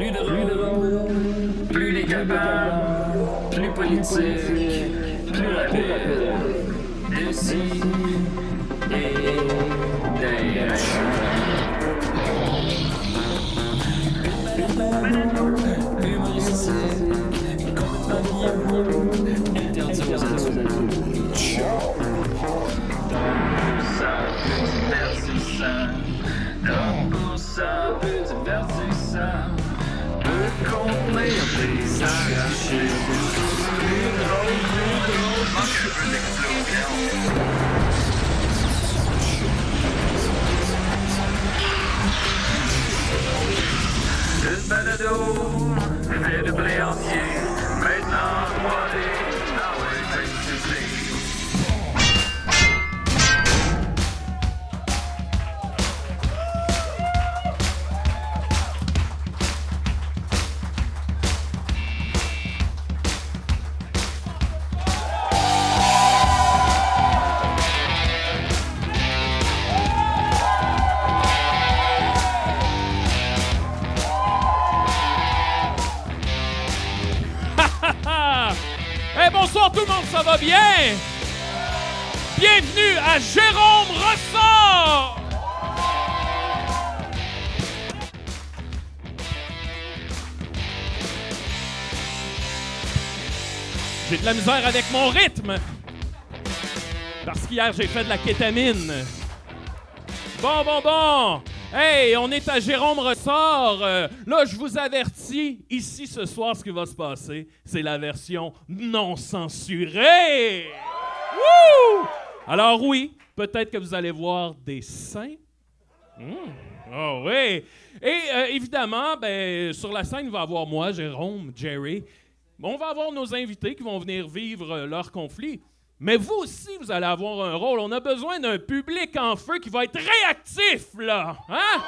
Plus drôle, plus décapable, plus politique, plus rapide. D'ici Une balado fait de blé entier, maintenant voilé, bien? Bienvenue à Jérôme Ressort! J'ai de la misère avec mon rythme. Parce qu'hier, j'ai fait de la kétamine. Bon, bon, bon. Hey, on est à Jérôme Ressort. Euh, là, je vous avertis, ici ce soir, ce qui va se passer, c'est la version non censurée. Wouh! Alors oui, peut-être que vous allez voir des seins. Oh oui. Et euh, évidemment, ben, sur la scène, il va y avoir moi, Jérôme, Jerry. On va avoir nos invités qui vont venir vivre euh, leur conflit. Mais vous aussi, vous allez avoir un rôle. On a besoin d'un public en feu qui va être réactif, là. Hein?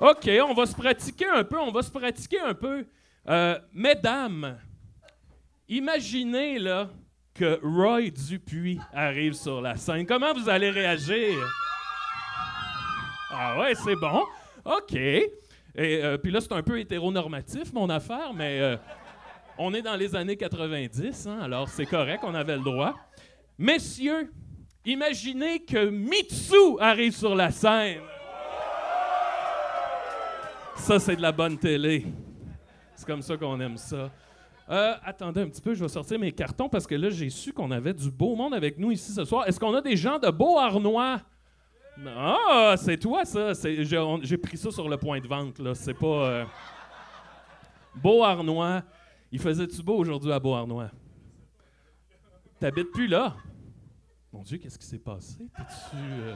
OK, on va se pratiquer un peu, on va se pratiquer un peu. Euh, mesdames, imaginez, là, que Roy Dupuis arrive sur la scène. Comment vous allez réagir? Ah ouais, c'est bon. OK. Et euh, puis là, c'est un peu hétéronormatif, mon affaire, mais euh, on est dans les années 90, hein, alors c'est correct, on avait le droit. Messieurs, imaginez que Mitsu arrive sur la scène. Ça, c'est de la bonne télé. C'est comme ça qu'on aime ça. Euh, attendez un petit peu, je vais sortir mes cartons parce que là, j'ai su qu'on avait du beau monde avec nous ici ce soir. Est-ce qu'on a des gens de Beau-Arnois? Ah, c'est toi, ça. J'ai pris ça sur le point de vente, là. C'est pas... euh, Beau-Arnois. Il faisait-tu beau aujourd'hui à Beau-Arnois? T'habites plus là? Mon Dieu, qu'est-ce qui s'est passé? T'es-tu... euh,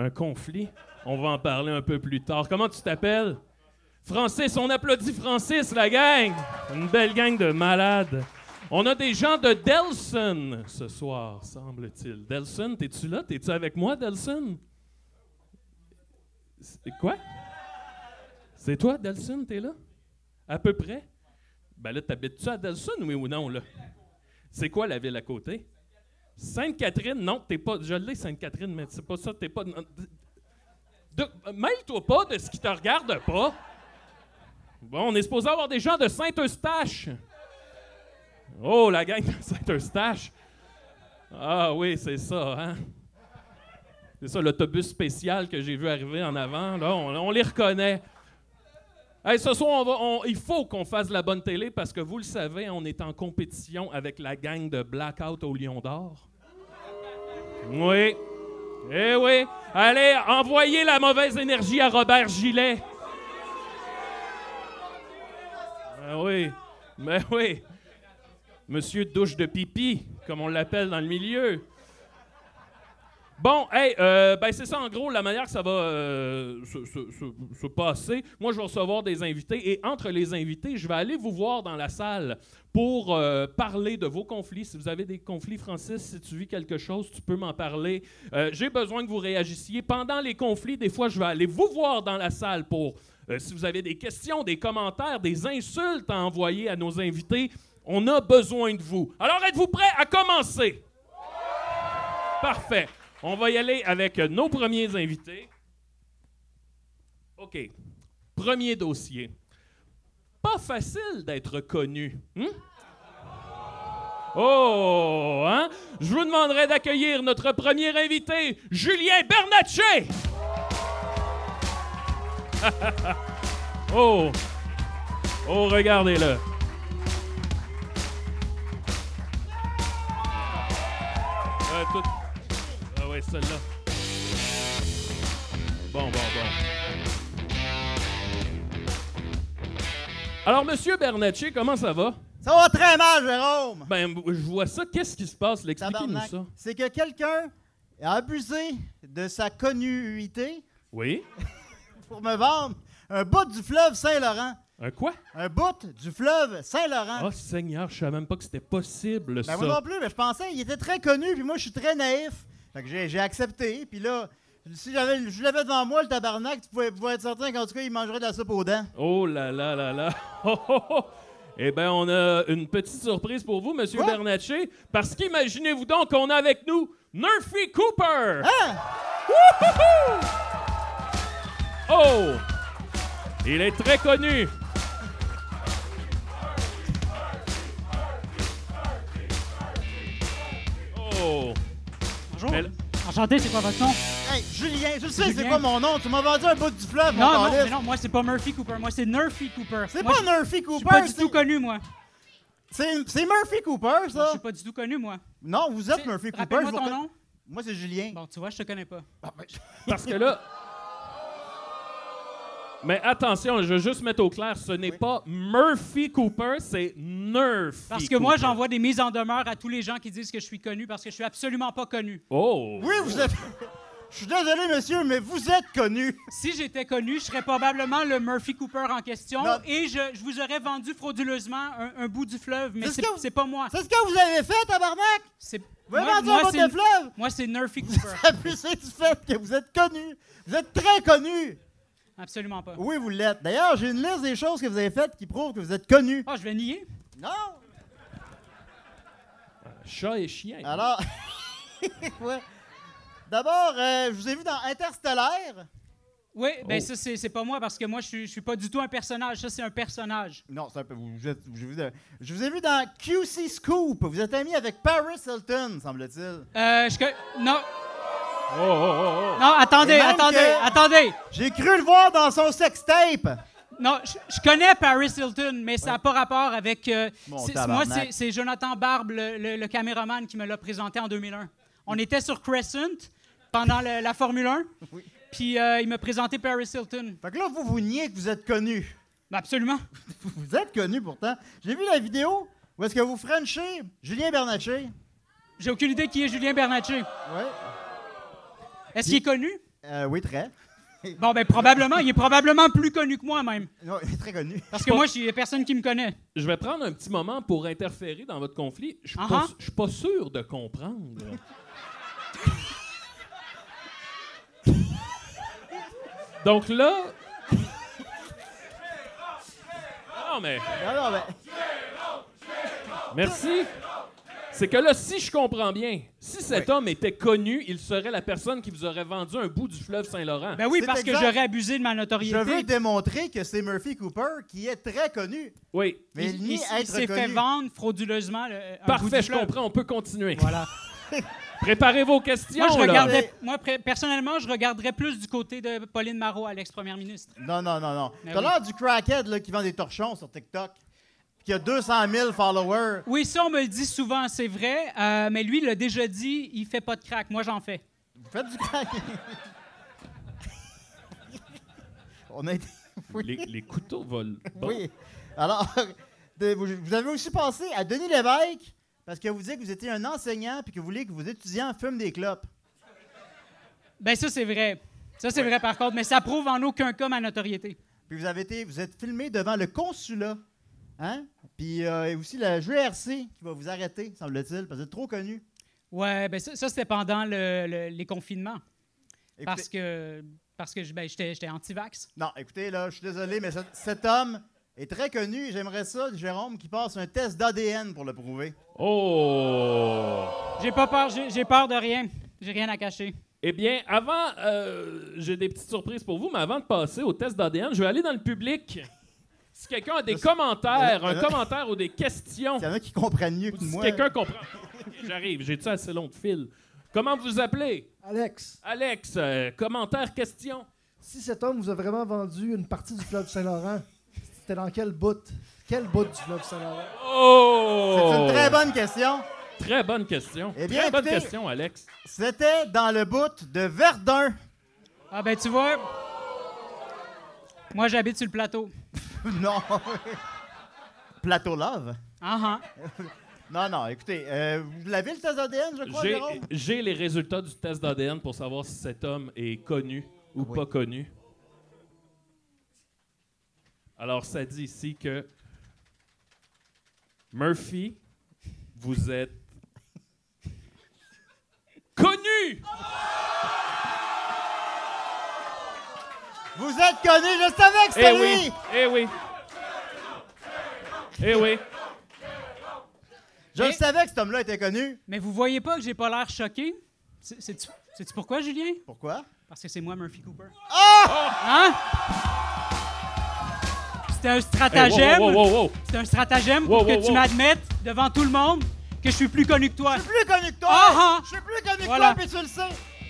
Un conflit? On va en parler un peu plus tard. Comment tu t'appelles? Francis, on applaudit Francis, la gang! Une belle gang de malades. On a des gens de Delson ce soir, semble-t-il. Delson, t'es-tu là? T'es-tu avec moi, Delson? Quoi? C'est toi, Delson, t'es là? À peu près? Ben là, t'habites-tu à Delson, oui ou non? C'est quoi la ville à côté? Sainte-Catherine, non, t'es pas. Je l'ai, Sainte-Catherine, mais c'est pas ça, t'es pas. Mêle-toi pas de ce qui te regarde pas. Bon, on est supposé avoir des gens de Saint-Eustache. Oh, la gang de Saint-Eustache. Ah oui, c'est ça, hein? C'est ça, l'autobus spécial que j'ai vu arriver en avant. Là, on, les reconnaît. Hey, ce soir, on va- il faut qu'on fasse la bonne télé parce que vous le savez, on est en compétition avec la gang de Blackout au Lion d'Or. Oui. Eh oui. Allez, envoyez la mauvaise énergie à Robert Gillet. Ben oui. Ben oui. Monsieur douche de pipi, comme on l'appelle dans le milieu. Bon, hey, euh, ben c'est ça en gros la manière que ça va euh, se, se- se- se passer. Moi, je vais recevoir des invités et entre les invités, je vais aller vous voir dans la salle pour euh, parler de vos conflits. Si vous avez des conflits, Francis, si tu vis quelque chose, tu peux m'en parler. J'ai besoin que vous réagissiez. Pendant les conflits, des fois, je vais aller vous voir dans la salle pour, si vous avez des questions, des commentaires, des insultes à envoyer à nos invités. On a besoin de vous. Alors, êtes-vous prêts à commencer? Parfait. On va y aller avec nos premiers invités. OK. Premier dossier. Pas facile d'être connu. hein? Oh, hein? Je vous demanderai d'accueillir notre premier invité, Julien Bernatchez. oh, oh, regardez-le. Euh, ouais, celle-là. Bon, bon, bon. Alors, Monsieur Bernatchez, comment ça va? Ça va très mal, Jérôme! Ben, je vois ça. Qu'est-ce qui se passe? Expliquez-nous ça. C'est que quelqu'un a abusé de sa connuité Oui? pour me vendre un bout du fleuve Saint-Laurent. Un quoi? Un bout du fleuve Saint-Laurent. Oh, Seigneur, je savais même pas que c'était possible, ben ça. moi non plus, mais je pensais qu'il était très connu, puis moi je suis très naïf. Fait que j'ai, accepté, puis là, si j'avais, je l'avais devant moi, le tabarnak, tu pouvais, pouvais être certain qu'en tout cas, il mangerait de la soupe aux dents. Oh là là là là. Oh, oh, oh. Eh bien, on a une petite surprise pour vous, Monsieur Quoi? Bernatchez, parce qu'imaginez-vous donc qu'on a avec nous Murphy Cooper. Hein? Wouhouhou! Oh! Il est très connu. Oh! Bonjour. Elle- Enchanté, c'est quoi votre nom? Hey, Julien, je sais c'est quoi mon nom, tu m'as vendu un bout du fleuve, mon Non, non, mais non, moi c'est pas Murphy Cooper, moi c'est Nerfy Cooper. C'est pas je- Murphy Je suis Cooper, pas du tout connu, moi. c'est, c'est Murphy Cooper, Je ça. suis pas du tout connu, moi. Non, vous êtes Murphy Cooper. Rappelle-moi je vous ton nom. Moi, c'est Julien. Bon, tu vois, je te connais pas. Parce que là. Mais attention, je veux juste mettre au clair, ce n'est pas Murphy Cooper, c'est Nerfy Parce que moi, j'envoie des mises en demeure à tous les gens qui disent que je suis connu parce que je suis absolument pas connu. Oh! Oui, vous êtes. Je suis désolé, monsieur, mais vous êtes connu. Si j'étais connu, je serais probablement le Murphy Cooper en question Non. et je, je vous aurais vendu frauduleusement un, un bout du fleuve, mais C'est ce c'est c'est pas moi. C'est ce que vous avez fait, tabarnak? C'est Vous avez moi, vendu un bout c'est de fleuve? moi, c'est Nerfy Cooper. Abusez du fait que vous êtes connu. Vous êtes très connu. Absolument pas. Oui, vous l'êtes. D'ailleurs, j'ai une liste des choses que vous avez faites qui prouvent que vous êtes connu. Oh, je vais nier. Non. Chat et chien. Alors. ouais. D'abord, euh, je vous ai vu dans Interstellaire. Oui, ben Oh. ça, c'est c'est pas moi parce que moi, je suis, je suis pas du tout un personnage. Ça, c'est un personnage. Non, c'est un peu. Vous êtes- je, vous ai, je vous ai vu dans QC Scoop. Vous êtes ami avec Paris Hilton, semble-t-il. Euh, je... co- Non, Oh, oh, oh, oh. non, attendez, attendez, que- attendez. J'ai cru le voir dans son sextape. Non, je, je connais Paris Hilton, mais ça n'a pas rapport avec... euh, moi, c'est- Jonathan Barbe, le, le- le caméraman, qui me l'a présenté en 2001. On était sur Crescent pendant le- la Formule 1, Oui. puis euh, il m'a présenté Paris Hilton. Fait que là, vous vous niez que vous êtes connu. Ben, absolument. Vous êtes connu pourtant. J'ai vu la vidéo où est-ce que vous Frenchez Julien Bernatchez. J'ai aucune idée qui est Julien Bernatchez. Ouais. Est-ce qu'il est connu? Euh, oui, très. Bon, ben probablement. Il est probablement plus connu que moi, même. Non, il est très connu. Parce que moi, il n'y a personne qui me connaît. Je vais prendre un petit moment pour interférer dans votre conflit. Je suis Ah pas, je suis pas sûr de comprendre. Donc là. Non, mais. Non, non, mais- Merci. C'est que là, si je comprends bien, cet homme était connu, il serait la personne qui vous aurait vendu un bout du fleuve Saint-Laurent. Ben oui, C'est parce que j'aurais abusé de ma Je notoriété. veux démontrer que c'est Murphy Cooper qui est très connu. oui. Mais il il nie il- il être s'est fait vendre frauduleusement. le- un bout Parfait, du je fleuve. comprends. On peut continuer. Voilà. Préparez vos questions. Moi, je là. regardais, moi, pré- personnellement, je regarderais plus du côté de Pauline Marois, à l'ex-première ministre. Non, non, non, non. Mais T'as oui. l'air du crackhead là, qui vend des torchons sur TikTok. Qui a 200 000 followers. Oui, ça, on me le dit souvent, c'est vrai. euh, mais lui, il l'a déjà dit, il fait pas de crack. Moi, j'en fais. Vous faites du crack? On a été. Oui. Les, les couteaux volent. Bon. Oui. Alors, de- vous, vous avez aussi pensé à Denis Lévesque parce que vous dites que vous étiez un enseignant puis que vous voulez que vos étudiants fument des clopes. Ben ça, c'est vrai. Ça, c'est vrai, par contre. Mais ça prouve en aucun cas ma notoriété. Puis vous avez été, vous êtes filmé devant le consulat. Hein? Puis euh, et aussi la GRC qui va vous arrêter, semble-t-il, parce que vous êtes trop connu. Ouais, ben ça, ça, c'était pendant le- le- les confinements. Écoutez- Parce que, parce que je- ben, j'étais j'étais anti-vax. Non, écoutez, là, je suis désolé, mais cet, cet homme est très connu. et J'aimerais ça, Jérôme, qui passe un test d'ADN pour le prouver. Oh! J'ai pas peur, j'ai j'ai peur de rien. J'ai rien à cacher. Eh bien, avant, euh, j'ai des petites surprises pour vous, mais avant de passer au test d'ADN, je vais aller dans le public. Si quelqu'un a des Je- commentaires, un commentaire ou des questions, Il y en a qui comprennent mieux que si moi. quelqu'un comprend. J'arrive, j'ai-tu assez long de fil? Comment vous appelez? Alex, Alex, euh, commentaire, question? si cet homme vous a vraiment vendu une partie du fleuve Saint-Laurent, c'était dans quel bout? Quel bout du fleuve Saint-Laurent? Oh! C'est une très bonne question. Très bonne question. Eh bien, très bonne écoutez- question, Alex. C'était dans le bout de Verdun. Ah, ben, tu vois, moi, j'habite sur le plateau. non. Plateau Love? Ah, ah. Non, non, écoutez, euh, vous l'avez le test ADN, je crois, J'ai- Jérôme? J'ai les résultats du test d'ADN pour savoir si cet homme est connu ou Oui. pas connu. Alors, ça dit ici que Murphy, vous êtes connu! Vous êtes connu, je savais que Eh c'était oui, lui! eh oui. Eh oui. Je Eh. savais que cet homme-là était connu. Mais vous voyez pas que j'ai pas l'air choqué? C'est- Sais-tu sais-tu pourquoi, Julien? Pourquoi? Parce que c'est moi, Murphy Cooper. Ah! Hein? C'était un Hey, stratagème. wow, wow, wow, wow. C'est un stratagème Wow, pour que wow, tu wow. m'admettes devant tout le monde que je suis plus connu que toi. Je suis plus connu que toi! Ah, ah. Je suis plus connu que Voilà. toi, puis tu le sais!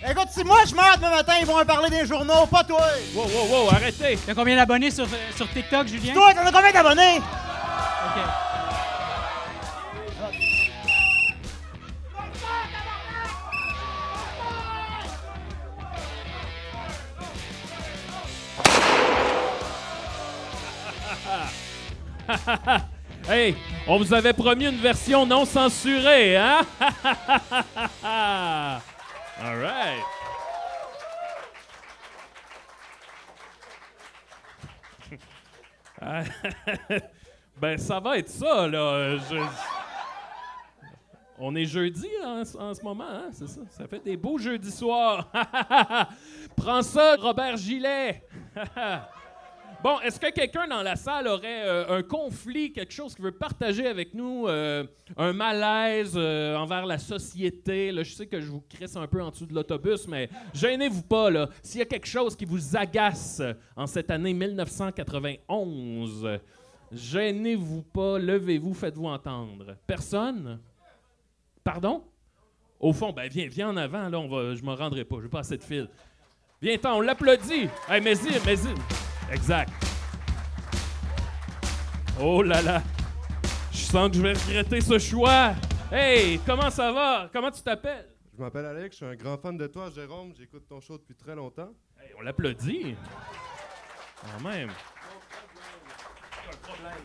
Écoute, si moi je meurs demain matin, ils vont en parler des journaux, pas toi! Wow, wow, wow, arrêtez. T'as combien d'abonnés sur, euh, sur TikTok, Julien? Toi, t'en as combien d'abonnés? OK. Hey, on vous avait promis une version non censurée, hein? All right. Ben, ça va être ça, là. On est jeudi en ce moment, hein? C'est ça. Ça fait des beaux jeudis soirs. Prends ça, Robert Gillet. Bon, est-ce que quelqu'un dans la salle aurait euh, un conflit, quelque chose qu'il veut partager avec nous, euh, un malaise euh, envers la société? Là, je sais que je vous crisse un peu en dessous de l'autobus, mais gênez-vous pas. S'il y a quelque chose qui vous agace en cette année 1991, gênez-vous pas, levez-vous, faites-vous entendre. Personne? Pardon? Au fond, ben viens, viens en avant, là, on va, je me rendrai pas, je pas assez de fil. Viens-t'en, on l'applaudit. Hey, mais y mais y Exact. Oh là là. Je sens que je vais regretter ce choix. Hey, comment ça va? Comment tu t'appelles? Je m'appelle Alex, je suis un grand fan de toi, Jérôme. J'écoute ton show depuis très longtemps. Hey, on l'applaudit. Quand même.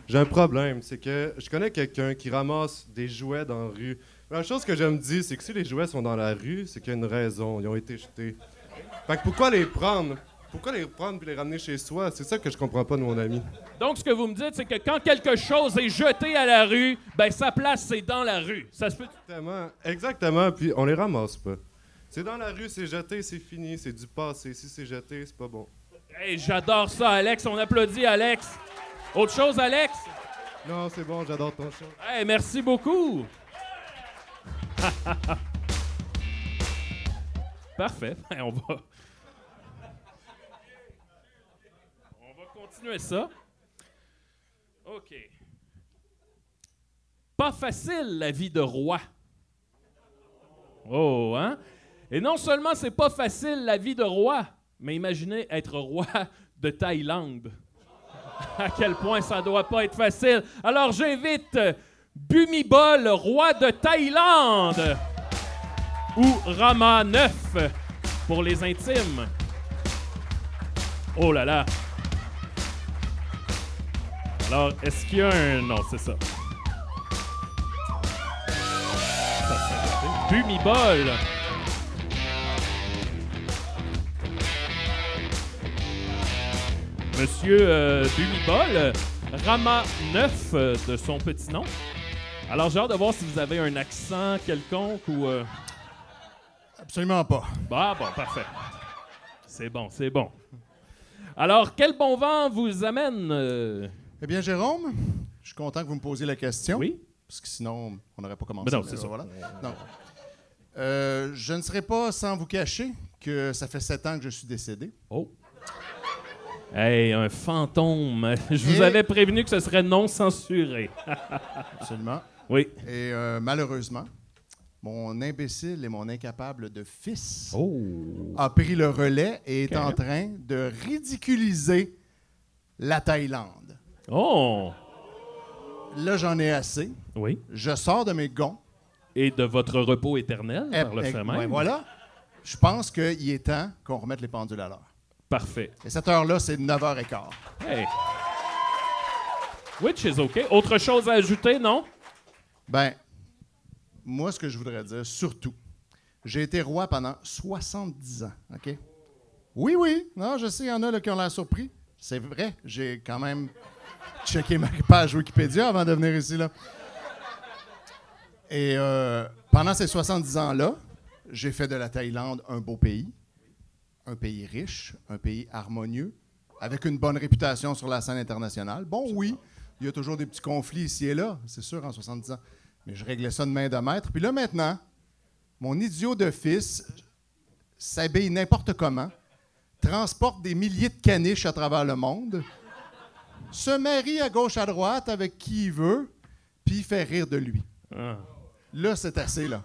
J'ai un problème, c'est que je connais quelqu'un qui ramasse des jouets dans la rue. La chose que je me dis, c'est que si les jouets sont dans la rue, c'est qu'il y a une raison. Ils ont été jetés. Fait que pourquoi les prendre? Pourquoi les prendre puis les ramener chez soi? C'est ça que je comprends pas de mon ami. Donc, ce que vous me dites, c'est que quand quelque chose est jeté à la rue, ben sa place, c'est dans la rue. Ça se peut. Exactement, exactement, puis on les ramasse pas. C'est dans la rue, c'est jeté, c'est fini, c'est du passé. Si c'est jeté, c'est pas bon. Hey, j'adore ça, Alex. On applaudit, Alex. Autre chose, Alex? Non, c'est bon, j'adore ton show. Hey, merci beaucoup. Parfait. On va. On va ça. OK. Pas facile la vie de roi. Oh, hein? Et non seulement c'est pas facile la vie de roi, mais imaginez être roi de Thaïlande. à quel point ça doit pas être facile. Alors j'invite Bumibol, roi de Thaïlande, ou Rama 9 pour les intimes. Oh là là. Alors, est-ce qu'il y a un... Non, c'est ça. Bumibol. Monsieur euh, Bumibol, Rama 9 euh, de son petit nom. Alors, j'ai hâte de voir si vous avez un accent quelconque ou. euh, Absolument pas. Bah, bon, parfait. C'est bon, c'est bon. Alors, quel bon vent vous amène. euh, Eh bien, Jérôme, je suis content que vous me posiez la question. Oui? Parce que sinon, on n'aurait pas commencé. Mais non, Mais c'est ça. Voilà. Non. Euh, je ne serai pas sans vous cacher que ça fait sept ans que je suis décédé. Oh. Hey, un fantôme. Je vous avais prévenu que ce serait non censuré. Absolument. Oui. Et euh, malheureusement, mon imbécile et mon incapable de fils Oh. a pris le relais et est en train de ridiculiser la Thaïlande. Oh. Là, j'en ai assez. Oui. Je sors de mes gonds. Et de votre repos éternel, par le Eh, fait eh, même. ouais, voilà. Je pense qu'il est temps qu'on remette les pendules à l'heure. Parfait. Et cette heure-là, c'est 9h15. Hey. Which is OK. Autre chose à ajouter, non? Ben, moi, ce que je voudrais dire, surtout, j'ai été roi pendant 70 ans, OK? Oui, oui. Non, je sais, il y en a là, qui ont l'air surpris. C'est vrai, j'ai quand même checké ma page Wikipédia avant de venir ici, là. Et euh, pendant ces 70 ans-là, j'ai fait de la Thaïlande un beau pays, un pays riche, un pays harmonieux, avec une bonne réputation sur la scène internationale. Bon, oui, il y a toujours des petits conflits ici et là, c'est sûr, en 70 ans. Mais je réglais ça de main de maître. Puis là, maintenant, mon idiot de fils s'habille n'importe comment, transporte des milliers de caniches à travers le monde, se marie à gauche à droite avec qui il veut, puis fait rire de lui. Ah. Là, c'est assez, là.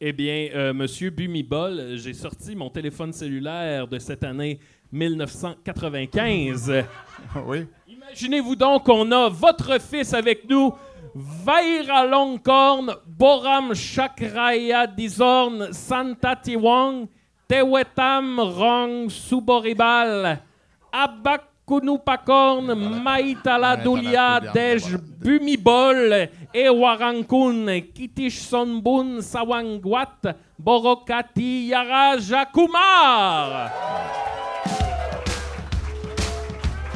Eh bien, euh, Monsieur Bumibol, j'ai sorti mon téléphone cellulaire de cette année 1995. oui. Imaginez-vous donc qu'on a votre fils avec nous, Vaira Longkorn, Boram Chakraya Dizorn, Santa Tiwang, Tewetam Rong Suboribal, Abakunupakorn, Maitala Dulia, Dulia, Dej. Bumibol, Ewarankun, Kitish Sonbun, Sawangwat, Borokati Yaraja Kumar.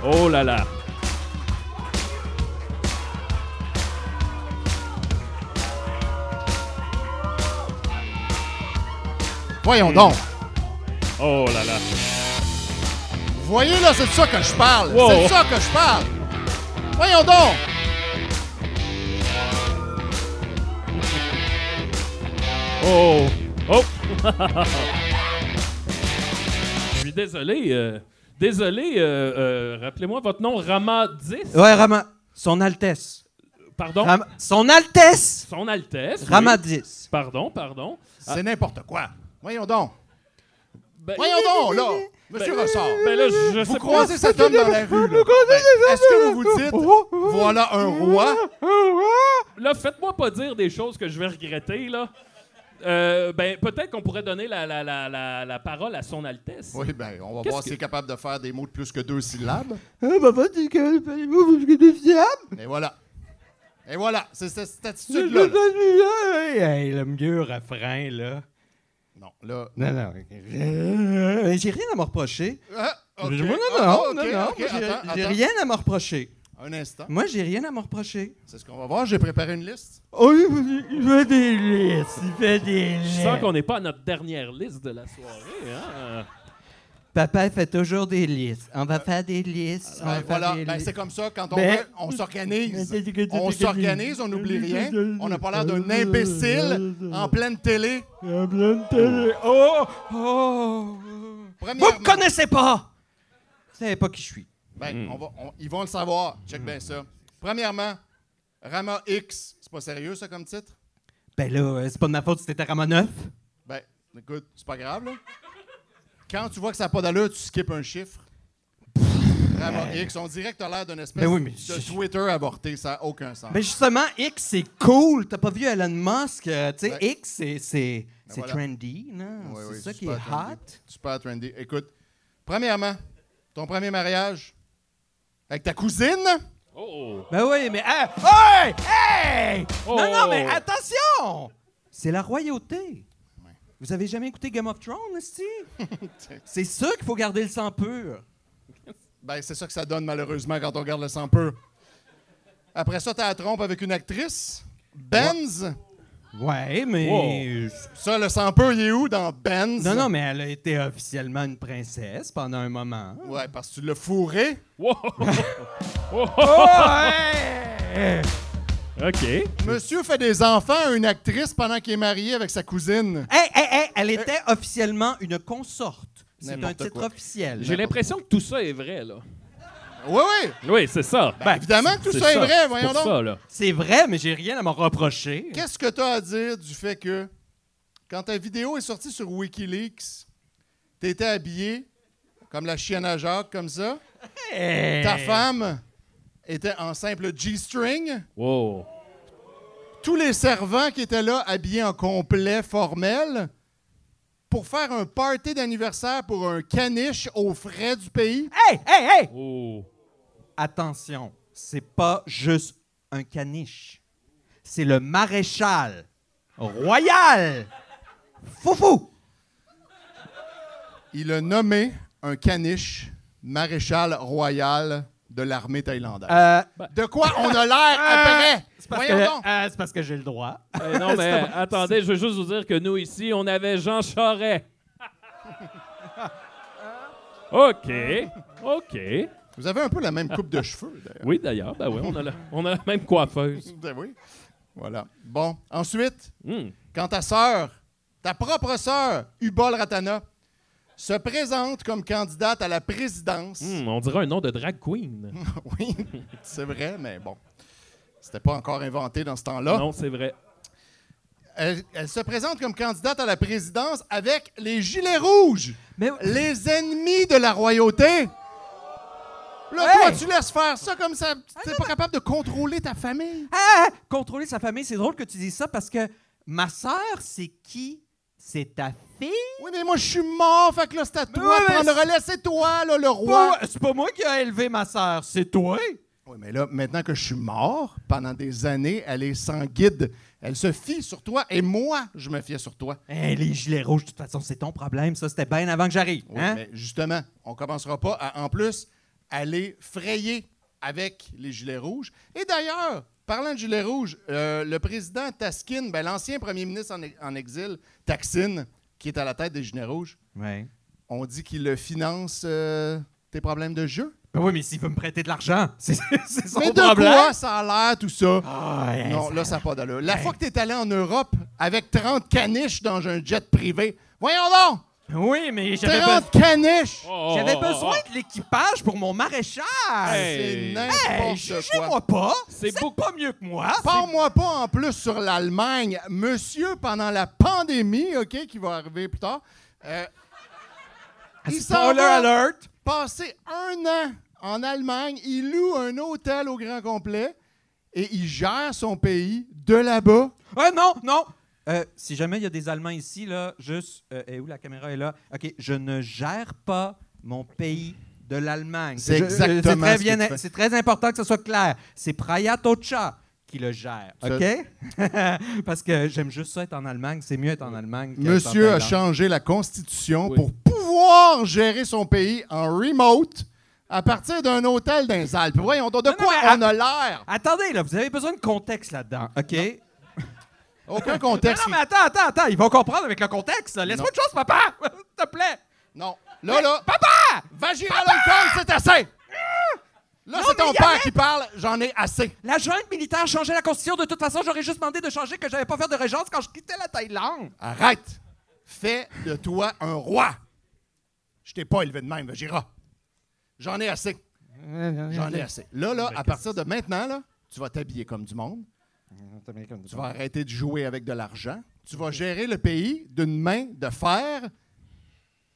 Oh là là. Voyons donc. Oh là là. Vous voyez, là, c'est de ça que je parle. Wow. C'est de ça que je parle. Voyons donc. Oh! Oh! Je suis désolé. euh, désolé. euh, euh, Rappelez-moi votre nom, Rama 10. Ouais, Rama. Son Altesse. Pardon? Son Altesse! Son Altesse. oui. Rama 10. Pardon, pardon. C'est n'importe quoi. Voyons donc. Ben, Voyons donc, là. Monsieur Ressort. ben là, je Vous sais croisez pas. cet homme dans la rue, là. Ben, Est-ce que vous vous dites, voilà un roi? Là, faites-moi pas dire des choses que je vais regretter, là. Euh, ben, peut-être qu'on pourrait donner la, la, la, la, la parole à son Altesse. Oui, ben, on va voir que- s'il est capable de faire des mots de plus que deux syllabes. Ah, papa, tu connais pas les mots que t'es fiable? Et voilà. Et voilà, c'est cette, cette attitude-là. là. Hey, le mieux refrain, là. Non, là. Non, non. euh, J'ai rien à me reprocher. Ah, ok. Non, non, Ah, non, non, J'ai rien à me reprocher. Un instant. Moi, j'ai rien à me reprocher. C'est ce qu'on va voir. J'ai préparé une liste. Oh, il fait des listes. Il fait des Je sens qu'on n'est pas à notre dernière liste de la soirée. Hein? Papa fait toujours des listes. On va faire des listes. On va Ben, faire voilà, des ben, listes. c'est comme ça, quand on Ben- veut, on s'organise. On s'organise, on n'oublie rien. On n'a pas l'air d'un imbécile en pleine télé. En pleine télé. Oh! Oh! Vous Premièrement, me connaissez pas! Vous savez pas qui je suis. ben, on va, on- ils vont le savoir. Check bien ça. Premièrement, Rama X. C'est pas sérieux, ça, comme titre? Ben là, euh, c'est pas de ma faute si t'étais Rama 9. Ben, écoute, c'est pas grave, là. Quand tu vois que ça n'a pas d'allure, tu skippes un chiffre. X, on dirait que t'as l'air d'une espèce Ben oui, mais de je- Twitter avorté. Ça n'a aucun sens. Ben justement, X, c'est cool. T'as pas vu Elon Musk? euh, tu sais, Ouais. X, c'est, c'est, c'est voilà. trendy, non? Oui, c'est oui, ça qui est trendy. hot. Super trendy. Écoute, premièrement, ton premier mariage avec ta cousine? Oh! Ben oui, mais... ah, hey! Hey! Oh! Non, non, mais attention! C'est la royauté. Vous avez jamais écouté Game of Thrones, c'est ça qu'il faut garder le sang pur. Ben, c'est ça que ça donne malheureusement quand on regarde le sang peu. Après ça, t'as la trompe avec une actrice. Benz. Ouais, mais... Ça, le sang peu, il est où dans Benz? Non, non, mais elle a été officiellement une princesse pendant un moment. Ouais, parce que tu l'as fourré. Wow! Oh, hey! OK. Monsieur fait des enfants à une actrice pendant qu'il est marié avec sa cousine. Hé, hé, hé, elle était officiellement une consorte. C'est un titre quoi. officiel. J'ai l'impression que tout ça est vrai, là. Oui, oui. Oui, c'est ça. Ben, évidemment que tout c'est ça est vrai, c'est voyons pour donc. C'est vrai, mais j'ai rien à m'en reprocher. Qu'est-ce que tu as à dire du fait que quand ta vidéo est sortie sur Wikileaks, tu étais habillé comme la chienne à Jacques, comme ça? Ta femme était en simple G-string. Wow. Tous les servants qui étaient là habillés en complet formel pour faire un party d'anniversaire pour un caniche aux frais du pays. Hey, hey, hey! Oh. Attention, c'est pas juste un caniche. C'est le maréchal royal. Foufou! Il a nommé un caniche maréchal royal de l'armée thaïlandaise. Euh, De quoi on a l'air après? c'est parce, Voyons que, donc. euh, c'est parce que j'ai le droit. Eh non, mais attendez, je veux juste vous dire que nous, ici, on avait Jean Charest. OK. OK. Vous avez un peu la même coupe de cheveux, d'ailleurs. Oui, d'ailleurs, ben oui, on a la, on a la même coiffeuse. Ben oui. Voilà. Bon, ensuite, Hmm. quand ta sœur, ta propre sœur, Ubol Ratana, se présente comme candidate à la présidence. Hmm, on dirait un nom de drag queen. Oui, c'est vrai, mais bon. C'était pas encore inventé dans ce temps-là. Non, c'est vrai. Elle, elle se présente comme candidate à la présidence avec les Gilets rouges, Mais les ennemis de la royauté. Là, toi, tu laisses faire ça comme ça. Tu n'es pas capable de contrôler ta famille. Ah, contrôler sa famille, c'est drôle que tu dises ça parce que ma sœur, c'est qui? C'est ta fille? Oui, mais moi, je suis mort, fait que là, c'est à toi de prendre le relais. C'est toi, là, le roi. Pas- C'est pas moi qui ai élevé ma sœur, c'est toi. Oui, mais là, maintenant que je suis mort, pendant des années, elle est sans guide. Elle se fie sur toi et moi, je me fiais sur toi. Hey, les gilets rouges, de toute façon, c'est ton problème. Ça, c'était bien avant que j'arrive. Oui, hein? mais justement, on commencera pas à, en plus, aller frayer avec les Gilets rouges. Et d'ailleurs, parlant de Gilets rouges, euh, le président Taskin, ben, l'ancien premier ministre en, e- en exil, Taksin, qui est à la tête des Gilets rouges, Ouais. on dit qu'il le finance euh, tes problèmes de jeu. Ben oui, mais s'il veut me prêter de l'argent, c'est son mais de problème. quoi ça a l'air, tout ça? Ouais, Non, ça- là, ça n'a pas d'allure. La fois que tu es allé en Europe avec 30 caniches dans un jet privé, voyons donc! Oui, mais j'avais 30 be- caniches! Oh, j'avais oh, oh, besoin oh. de l'équipage pour mon maréchal. Hey. C'est Hey, n'importe quoi. jugez-moi pas. C'est beaucoup- pas mieux que moi. Parle-moi pas en plus sur l'Allemagne. Monsieur, pendant la pandémie, OK, qui va arriver plus tard, euh, il s'en Spoiler va alert. passer un an en Allemagne. Il loue un hôtel au grand complet et il gère son pays de là-bas. Ah non, non. Euh, si jamais il y a des Allemands ici, là, juste. euh, et où la caméra est là? OK, je ne gère pas mon pays de l'Allemagne. C'est exactement c'est très, ce que bien- tu fais. C'est très important que ce soit clair. C'est Praya Tocha qui le gère. OK? Parce que j'aime juste ça être en Allemagne. C'est mieux être en Allemagne. en Monsieur a changé la constitution Oui. pour pouvoir gérer son pays en remote à partir d'un hôtel dans les Alpes. Voyons de Non, quoi on a l'air? Attendez, là, vous avez besoin de contexte là-dedans. OK? Aucun contexte. non, mais attends, attattends, attends. Ils vont comprendre avec le contexte. Laisse-moi une chose, papa. S'il te plaît. Non. Là, là. Papa! Va gérer l'alcool, c'est assez! Là, c'est ton père avait- qui parle, j'en ai assez. La junte militaire changeait la constitution. De toute façon, j'aurais juste demandé de changer que j'avais pas fait de régence quand je quittais la Thaïlande. Arrête! Fais de toi un roi. Je t'ai pas élevé de même, Vagira. J'en ai assez. J'en ai assez. Là, là, à partir de maintenant, là, tu vas t'habiller comme du monde. Tu vas arrêter de jouer avec de l'argent. Tu vas gérer le pays d'une main de fer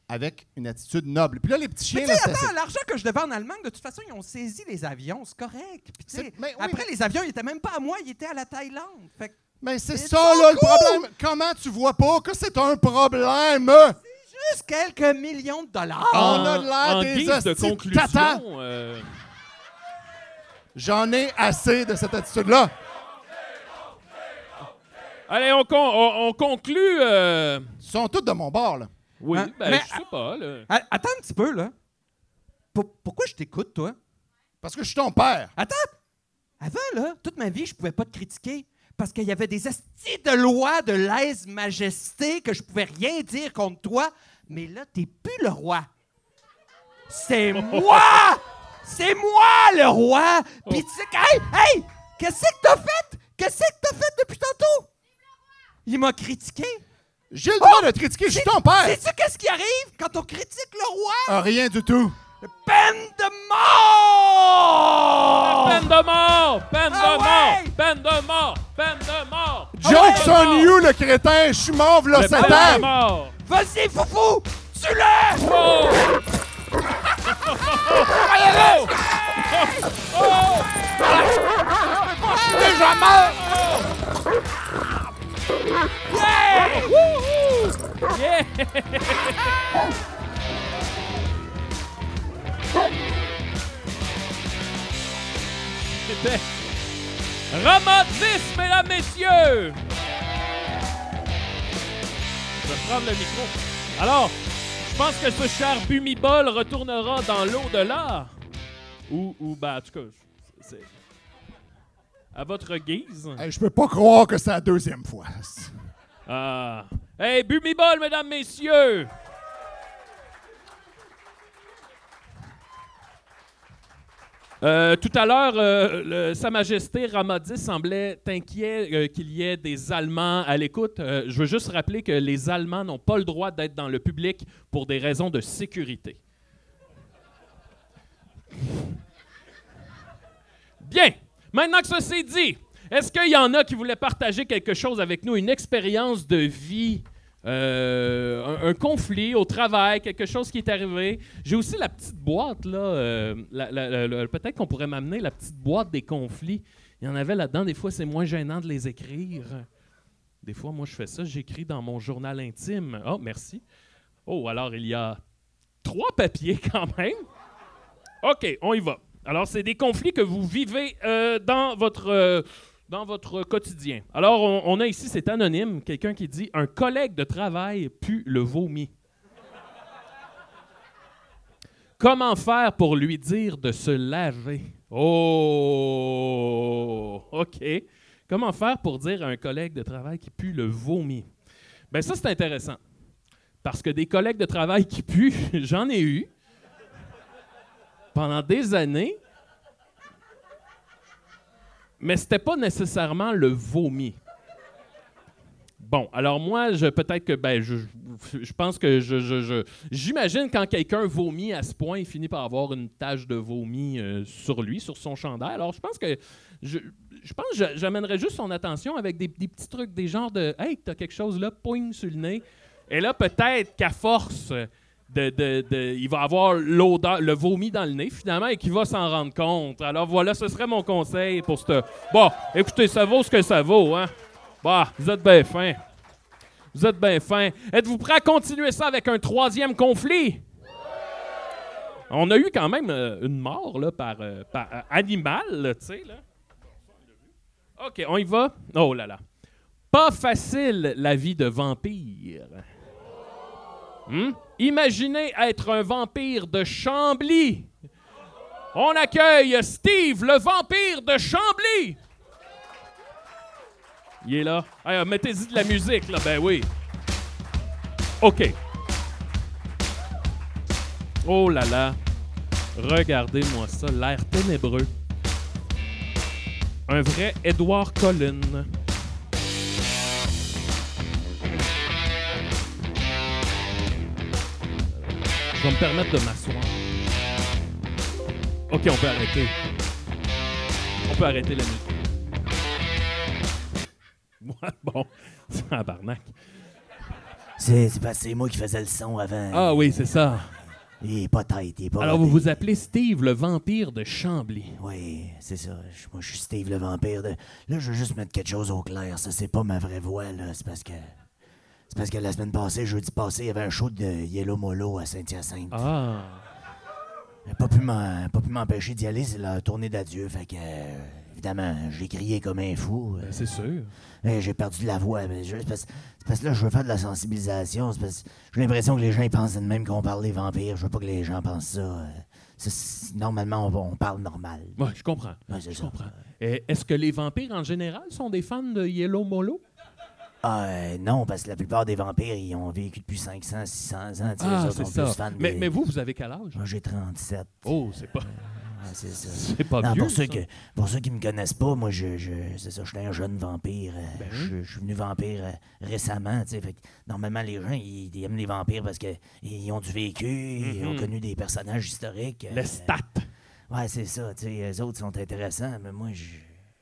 avec une attitude noble. Puis là, les petits Mais chiens, tu là, sais, c'est assez. attends, l'argent que je devais en Allemagne, de toute façon, ils ont saisi les avions. C'est correct. Puis, C'est- mais oui, après, mais- les avions, ils étaient même pas à moi, ils étaient à la Thaïlande. Fait que Mais c'est C'est ça, là, le problème. Comment tu vois pas que c'est un problème? juste quelques millions de dollars. On En, a l'air en des guise de conclusion, euh, J'en ai assez de cette attitude-là. Allez, on, con- on, on conclut. euh, Ils sont tous de mon bord, là. Oui, Hein, ben, mais- je sais pas. Là. Attends un petit peu, là. Pour- pourquoi je t'écoute, toi? Parce que je suis ton père. Attends! Avant, là, toute ma vie, je pouvais pas te critiquer parce qu'il y avait des estis de loi de lèse-majesté que je pouvais rien dire contre toi. Mais là, t'es plus le roi. C'est moi! C'est moi, le roi! Puis tu sais, que- hey, hey! Qu'est-ce que t'as fait? Qu'est-ce que t'as fait depuis tantôt? Il m'a critiqué. J'ai le droit de te critiquer, je suis ton père. Sais-tu qu'est-ce qui arrive quand on critique le roi? Ah, rien du tout. Peine de mort! Peine de mort! Peine de Ah mort! Peine de mort! Peine de mort! Jokes de on you, le crétin, je suis mort, v'là Le 7 peine de ans. mort! Vas-y, foufou! Tue-le! Oh! Déjà C'était 10, mesdames, messieurs! Je vais prendre le micro. Alors, je pense que ce cher Bumibol retournera dans l'au-delà. Ou, ou, ben, en tout cas, c'est à votre guise. Hey, je peux pas croire que c'est la deuxième fois. Ah. Hey, Bumibol, mesdames, messieurs! Euh, tout à l'heure, euh, Sa Majesté Ramadi semblait inquiet euh, qu'il y ait des Allemands à l'écoute. Je veux juste rappeler que les Allemands n'ont pas le droit d'être dans le public pour des raisons de sécurité. Bien. Maintenant que ça c'est dit, est-ce qu'il y en a qui voulaient partager quelque chose avec nous, une expérience de vie, euh, un, conflit au travail, quelque chose qui est arrivé? J'ai aussi la petite boîte, là. euh, Peut-être qu'on pourrait m'amener la petite boîte des conflits. Il y en avait là-dedans. Des fois, c'est moins gênant de les écrire. Des fois, moi, je fais ça. J'écris dans mon journal intime. Oh, merci. Oh, alors, il y a trois papiers quand même. OK, on y va. Alors, c'est des conflits que vous vivez euh, dans, votre, dans votre quotidien. Alors, on, a ici, c'est anonyme, quelqu'un qui dit Un collègue de travail pue le vomi. Comment faire pour lui dire de se laver? Oh! OK. Comment faire pour dire à un collègue de travail qui pue le vomi? Ben ça, c'est intéressant. Parce que des collègues de travail qui puent, j'en ai eu pendant des années. Mais c'était pas nécessairement le vomi. Bon, alors moi, je peut-être que ben je, je pense que je, je- j'imagine quand quelqu'un vomit à ce point, il finit par avoir une tache de vomi euh, sur lui, sur son chandail. Alors je pense que je, je pense que j'a- j'amènerais juste son attention avec des, des petits trucs, des genres de Hey, t'as quelque chose là, poing sur le nez. Et là, peut-être qu'à force de, il va avoir l'odeur, le vomi dans le nez finalement et qu'il va s'en rendre compte. Alors voilà, ce serait mon conseil pour ce. Bon, écoutez, ça vaut ce que ça vaut, hein. Bah, vous êtes bien fin. Vous êtes bien fin. Êtes-vous prêt à continuer ça avec un troisième conflit? On a eu quand même euh, une mort là, par, euh, par euh, animal, tu sais. OK, on y va? Oh là là. Pas facile la vie de vampire. Hmm? Imaginez être un vampire de Chambly. On accueille Steve, le vampire de Chambly. Il est là. Euh, Mettez-y de la musique, là. Ben oui. OK. Oh là là. Regardez-moi ça, l'air ténébreux. Un vrai Edward Cullen. Vais me permettre de m'asseoir. OK, on peut arrêter. On peut arrêter la musique. Ouais, bon, c'est un barnac. C'est c'est parce que c'est moi qui faisais le son avant. Ah oui, c'est ça. Il est pas tête, il est pas Alors, vous vous appelez Steve, le vampire de Chambly. Oui, c'est ça. Je- Moi, je suis Steve le vampire. De... Là, je veux juste mettre quelque chose au clair. Ça, c'est pas ma vraie voix, là. C'est parce que. Parce que la semaine passée, jeudi passé, il y avait un show de Yellow Molo à Saint-Hyacinthe. Ah. J'ai pas pu m'empêcher d'y aller, c'est la tournée d'adieu. Fait que, euh, évidemment, j'ai crié comme un fou. euh, Ben, c'est sûr. et j'ai perdu de la voix. Mais je- c'est parce, parce que là, je veux faire de la sensibilisation. J'ai l'impression que les gens ils pensent de même qu'on parle des vampires. Je veux pas que les gens pensent ça. euh, normalement, on, on parle normal. Ouais, je comprends. Ouais, Je ça. comprends. Est-ce que les vampires, en général, sont des fans de Yellow Molo? Ah, euh, non, parce que la plupart des vampires, ils ont vécu depuis 500, 600 ans. Ah, c'est ça. Mais, des- mais vous, vous avez quel âge? Moi, j'ai 37. Oh, c'est pas... Ouais, c'est ça. C'est pas Non, vieux, pour, ceux ça. que, pour ceux qui me connaissent pas, moi, je, je, c'est ça, je suis un jeune vampire. euh, Ben je, je suis venu vampire euh, récemment, fait que Normalement, les gens, ils, ils aiment les vampires parce qu'ils ont du vécu, ils ont Mhm. connu des personnages historiques. euh, Le stat. Ouais, c'est ça, eux autres sont intéressants, mais moi, je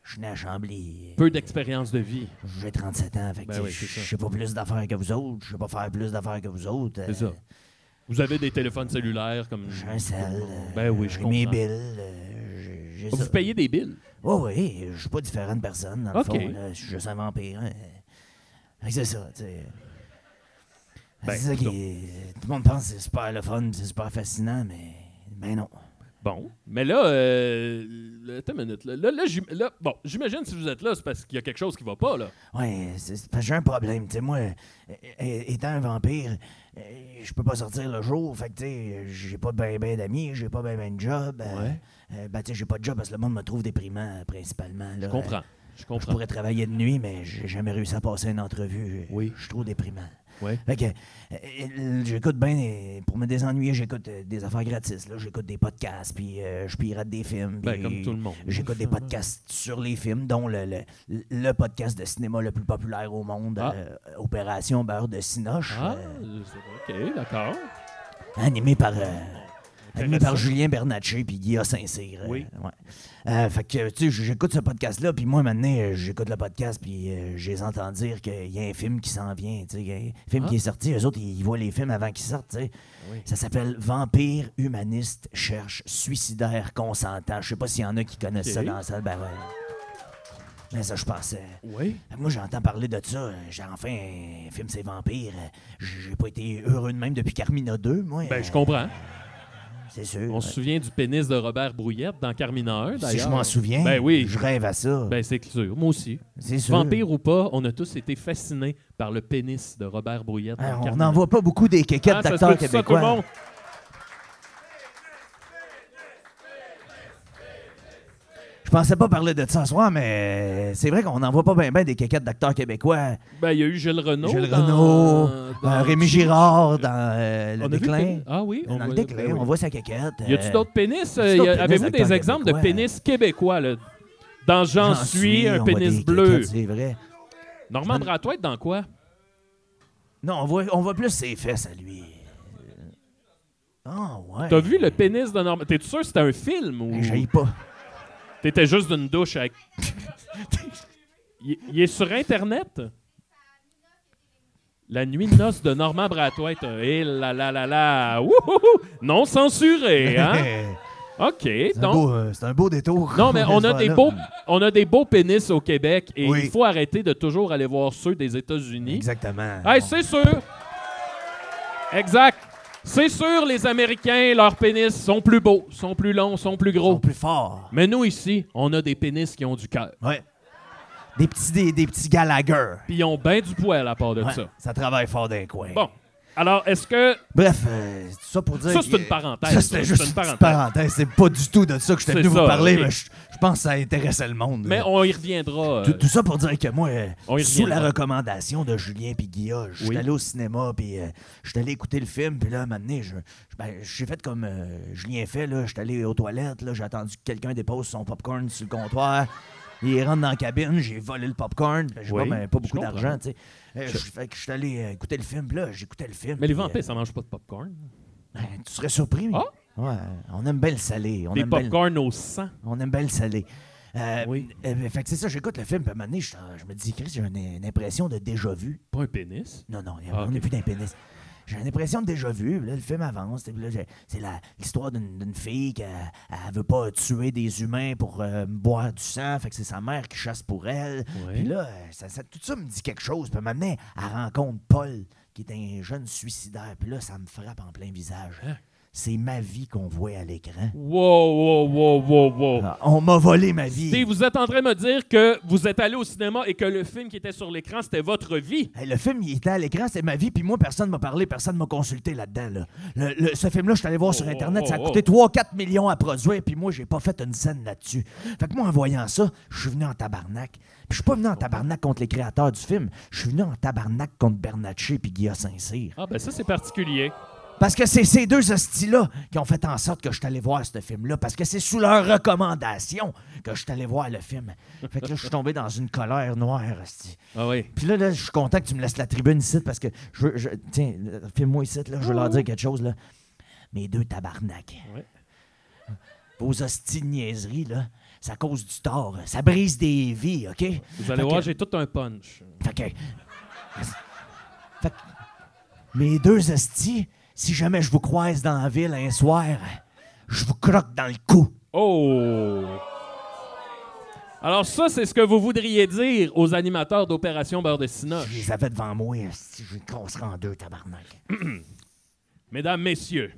je suis né à Chambly. Peu d'expérience de vie. J'ai 37 ans, fait que Ben oui, je sais pas plus d'affaires que vous autres, je sais pas faire plus d'affaires que vous autres. C'est euh, ça. Vous avez des téléphones cellulaires comme. J'ai un sel. euh, Ben oui, je comprends. mes billes. euh, Vous payez des billes? Oui, oui, je suis pas différent de personne, dans le fond. Je suis juste un vampire. hein. C'est ça, tu sais. Ben, c'est ça qui est- Tout le monde pense que c'est super le fun, c'est super fascinant, mais. Ben non. Bon. Mais là, euh, attends une minute. Là, là, là, j'im- là, bon, j'imagine si vous êtes là, c'est parce qu'il y a quelque chose qui va pas, là. Ouais, c'est c'est parce que j'ai un problème. Tu sais, moi, euh, euh, étant un vampire, euh, je peux pas sortir le jour. Fait que, tu sais, j'ai pas ben ben d'amis, j'ai pas ben ben de job. euh, Ouais. euh, ben, tu sais, j'ai pas de job parce que le monde me trouve déprimant, principalement. là. Je comprends. Je Je comprends. pourrais travailler de nuit, mais j'ai jamais réussi à passer une entrevue. Oui. Je suis trop déprimant. Ouais. Fait que, euh, euh, j'écoute bien, pour me désennuyer, j'écoute euh, des affaires gratis. là. J'écoute des podcasts, puis euh, je pirate des films. Ben, comme tout le monde. J'écoute des podcasts sur les films, dont le, le, le podcast de cinéma le plus populaire au monde, Ah. Opération Beurre de Cinoche, Ah, ok, d'accord. animé par... Animé par. Julien Bernatchez puis Guillaume Saint-Cyr. euh, Oui. ouais. Euh, fait que, tu sais, j'écoute ce podcast-là, puis moi, maintenant, euh, j'écoute le podcast, puis euh, je les entends dire qu'il y a un film qui s'en vient, tu sais, un film Ah. qui est sorti, eux autres, ils voient les films avant qu'ils sortent, tu sais. Oui. Ça s'appelle Vampire humaniste cherche suicidaire consentant. Je sais pas s'il y en a qui connaissent ça dans la salle, ben ouais. Mais ça, je pensais. Oui. Moi, j'entends parler de ça. J'ai enfin un film, c'est Vampire. J'ai pas été heureux de même depuis Carmina 2, moi. Ben, je comprends. C'est sûr. On se souvient du pénis de Robert Brouillette dans Carmina 1, d'ailleurs. Si je m'en souviens, Ben oui. je rêve à ça. Ben, c'est sûr. Moi aussi. c'est sûr. Vampire ou pas, on a tous été fascinés par le pénis de Robert Brouillette. Dans on n'en voit pas beaucoup des quéquettes Ah, ça d'acteurs peut-tu ça, tout le québécois. monde? Je pensais pas parler de ça ce soir, mais c'est vrai qu'on n'en voit pas bien ben des quéquettes d'acteurs québécois. Ben, il y a eu Gilles Renault. Gilles dans- Renault, dans- euh, Rémi Girard dans euh, le On déclin. Ah oui. Dans voit- le déclin, ben oui. on voit sa. Y a-tu euh, d'autres pénis? y a-tu d'autres pénis Avez-vous des exemples de pénis québécois? Là? Dans J'en suis, un on pénis bleu. C'est vrai. Normand Bratoit, dans quoi? Non, on voit, on voit plus ses fesses à lui. Ah, ouais. T'as vu le pénis de Normand? T'es sûr que c'était un film ou Ben, j'haïs pas. T'étais juste d'une douche avec. il, il est sur Internet? La nuit de noces de Normand Bratoit. Eh là là là là! Wouhouhou! Non censuré, hein? OK, C'est un, donc. beau, euh, c'est un beau détour. Non, mais on a des beaux, on a des beaux pénis au Québec et Oui. il faut arrêter de toujours aller voir ceux des États-Unis. Exactement. Hey, c'est sûr. Exact. C'est sûr, les Américains, leurs pénis sont plus beaux, sont plus longs, sont plus Ils gros. sont plus forts. Mais nous, ici, on a des pénis qui ont du cœur. Ouais. Des petits, des, des petits Gallagher. Puis ils ont bien du poil à part de Ouais, ça. ça travaille fort d'un coin. Bon. Alors, est-ce que. Bref, euh, c'est tout ça pour dire. Ça, c'est que- une parenthèse, Ça, c'était juste une parenthèse. C'est pas du tout de ça que j'étais C'est venu vous parler, ok. mais je, je pense que ça intéressait le monde. Mais on y reviendra. euh, Tout, tout ça pour dire que moi, euh, On y sous la recommandation de Julien puis Guilla, je suis Oui. allé au cinéma, puis euh, je suis allé écouter le film, puis là, à un moment donné, je- je- ben, j'ai fait comme euh, Julien fait, là, je suis allé aux toilettes, là, j'ai attendu que quelqu'un dépose son popcorn sur le comptoir. Il rentre dans la cabine, j'ai volé le popcorn, j'ai Oui, pas, ben, pas je beaucoup comprends. d'argent, tu sais. Euh, je- fait que je suis allé euh, écouter le film, là, j'écoutais le film. Mais les vampires, euh, ça mange pas de popcorn. ben, tu serais surpris. Ah? Ouais, on aime bien le salé. On Des aime bien le- popcorn au sang. on aime bien le salé. Euh, Oui. euh, fait que c'est ça, j'écoute le film, puis à un moment donné, je, je me dis, Chris, j'ai une, une impression de déjà vu. Pas un pénis? Non, non, Ah, on ok. n'est plus d'un pénis. J'ai une impression de déjà vu. Là, le film avance. c'est la- l'histoire d'une d'une fille qui elle, elle veut pas tuer des humains pour euh, boire du sang. Fait que c'est sa mère qui chasse pour elle. Puis là, euh, ça, ça- tout ça me dit quelque chose. Puis maintenant, elle rencontre Paul, qui est un jeune suicidaire. Puis là, ça me frappe en plein visage. Hein? C'est ma vie qu'on voit à l'écran. Wow, wow, wow, wow, wow. Ah, On m'a volé ma vie. Steve, vous êtes en train de me dire que vous êtes allé au cinéma et que le film qui était sur l'écran, c'était votre vie. Hey, le film, il était à l'écran, c'était ma vie, puis moi, personne m'a parlé, personne m'a consulté là-dedans. Là. Le- le- ce film-là, je suis allé voir sur Oh, Internet, ça a oh, coûté oh. 3-4 millions à produire, puis moi, j'ai pas fait une scène là-dessus. Fait que moi, en voyant ça, je suis venu en tabarnak. Puis je suis pas venu en tabarnak contre les créateurs du film, je suis venu en tabarnak contre Bernatchez puis Guillaume Saint-Cyr. Ah, ben ça, c'est particulier. Parce que c'est ces deux hosties-là qui ont fait en sorte que je suis allé voir ce film-là. Parce que c'est sous leur recommandation que je suis allé voir le film. Fait que là, je suis tombé dans une colère noire, hostie. Ah oui. Puis là, là, je suis content que tu me laisses la tribune ici parce que je veux. je- tiens, filme-moi ici, là, je veux leur dire quelque chose, là. Mes deux tabarnak. Ouais. Vos hosties de niaiseries, là, ça cause du tort. Ça brise des vies, OK? Vous allez Fait voir, que- j'ai tout un punch. Fait que. Fait que mes deux hosties, si jamais je vous croise dans la ville un soir, je vous croque dans le cou. Oh! Alors ça, c'est ce que vous voudriez dire aux animateurs d'Opération Beurre de Je Cinoche. les avais devant moi, hostie, je les casserais en deux, tabarnak. Mesdames, messieurs,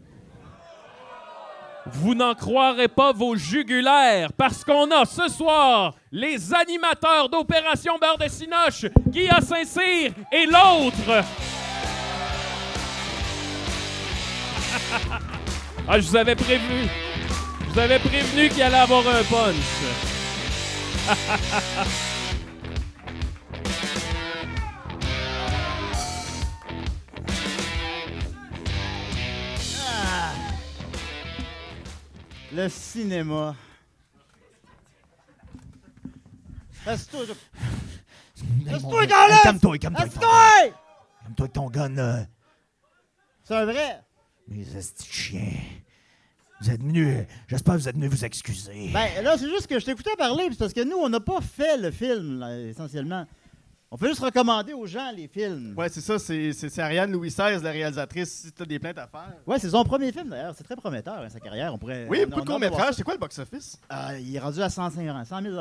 vous n'en croirez pas vos jugulaires parce qu'on a ce soir les animateurs d'Opération Beurre de Cinoche, Guy à Saint-Cyr et l'autre. Ah, je vous avais prévenu. Je vous avais prévenu qu'il allait avoir un punch. Le cinéma. Reste-toi. Reste-toi! Calme-toi, calme-toi. avec ton gun. Reste-toi! Calme-toi avec ton gun, là. C'est un vrai. De chiens. Vous êtes venus. J'espère que vous êtes venus vous excuser. Ben là, c'est juste que je t'écoutais parler, puis parce que nous, on n'a pas fait le film, là, essentiellement. On fait juste recommander aux gens les films. Ouais, c'est ça, c'est c'est- c'est Ariane Louis XVI, la réalisatrice. Si t'as des plaintes à faire. Ouais, c'est son premier film d'ailleurs. C'est très prometteur, hein, sa carrière. On pourrait. Oui, on- beaucoup de on courts-métrages. voir C'est quoi le box-office? Euh, il est rendu à 105 100 000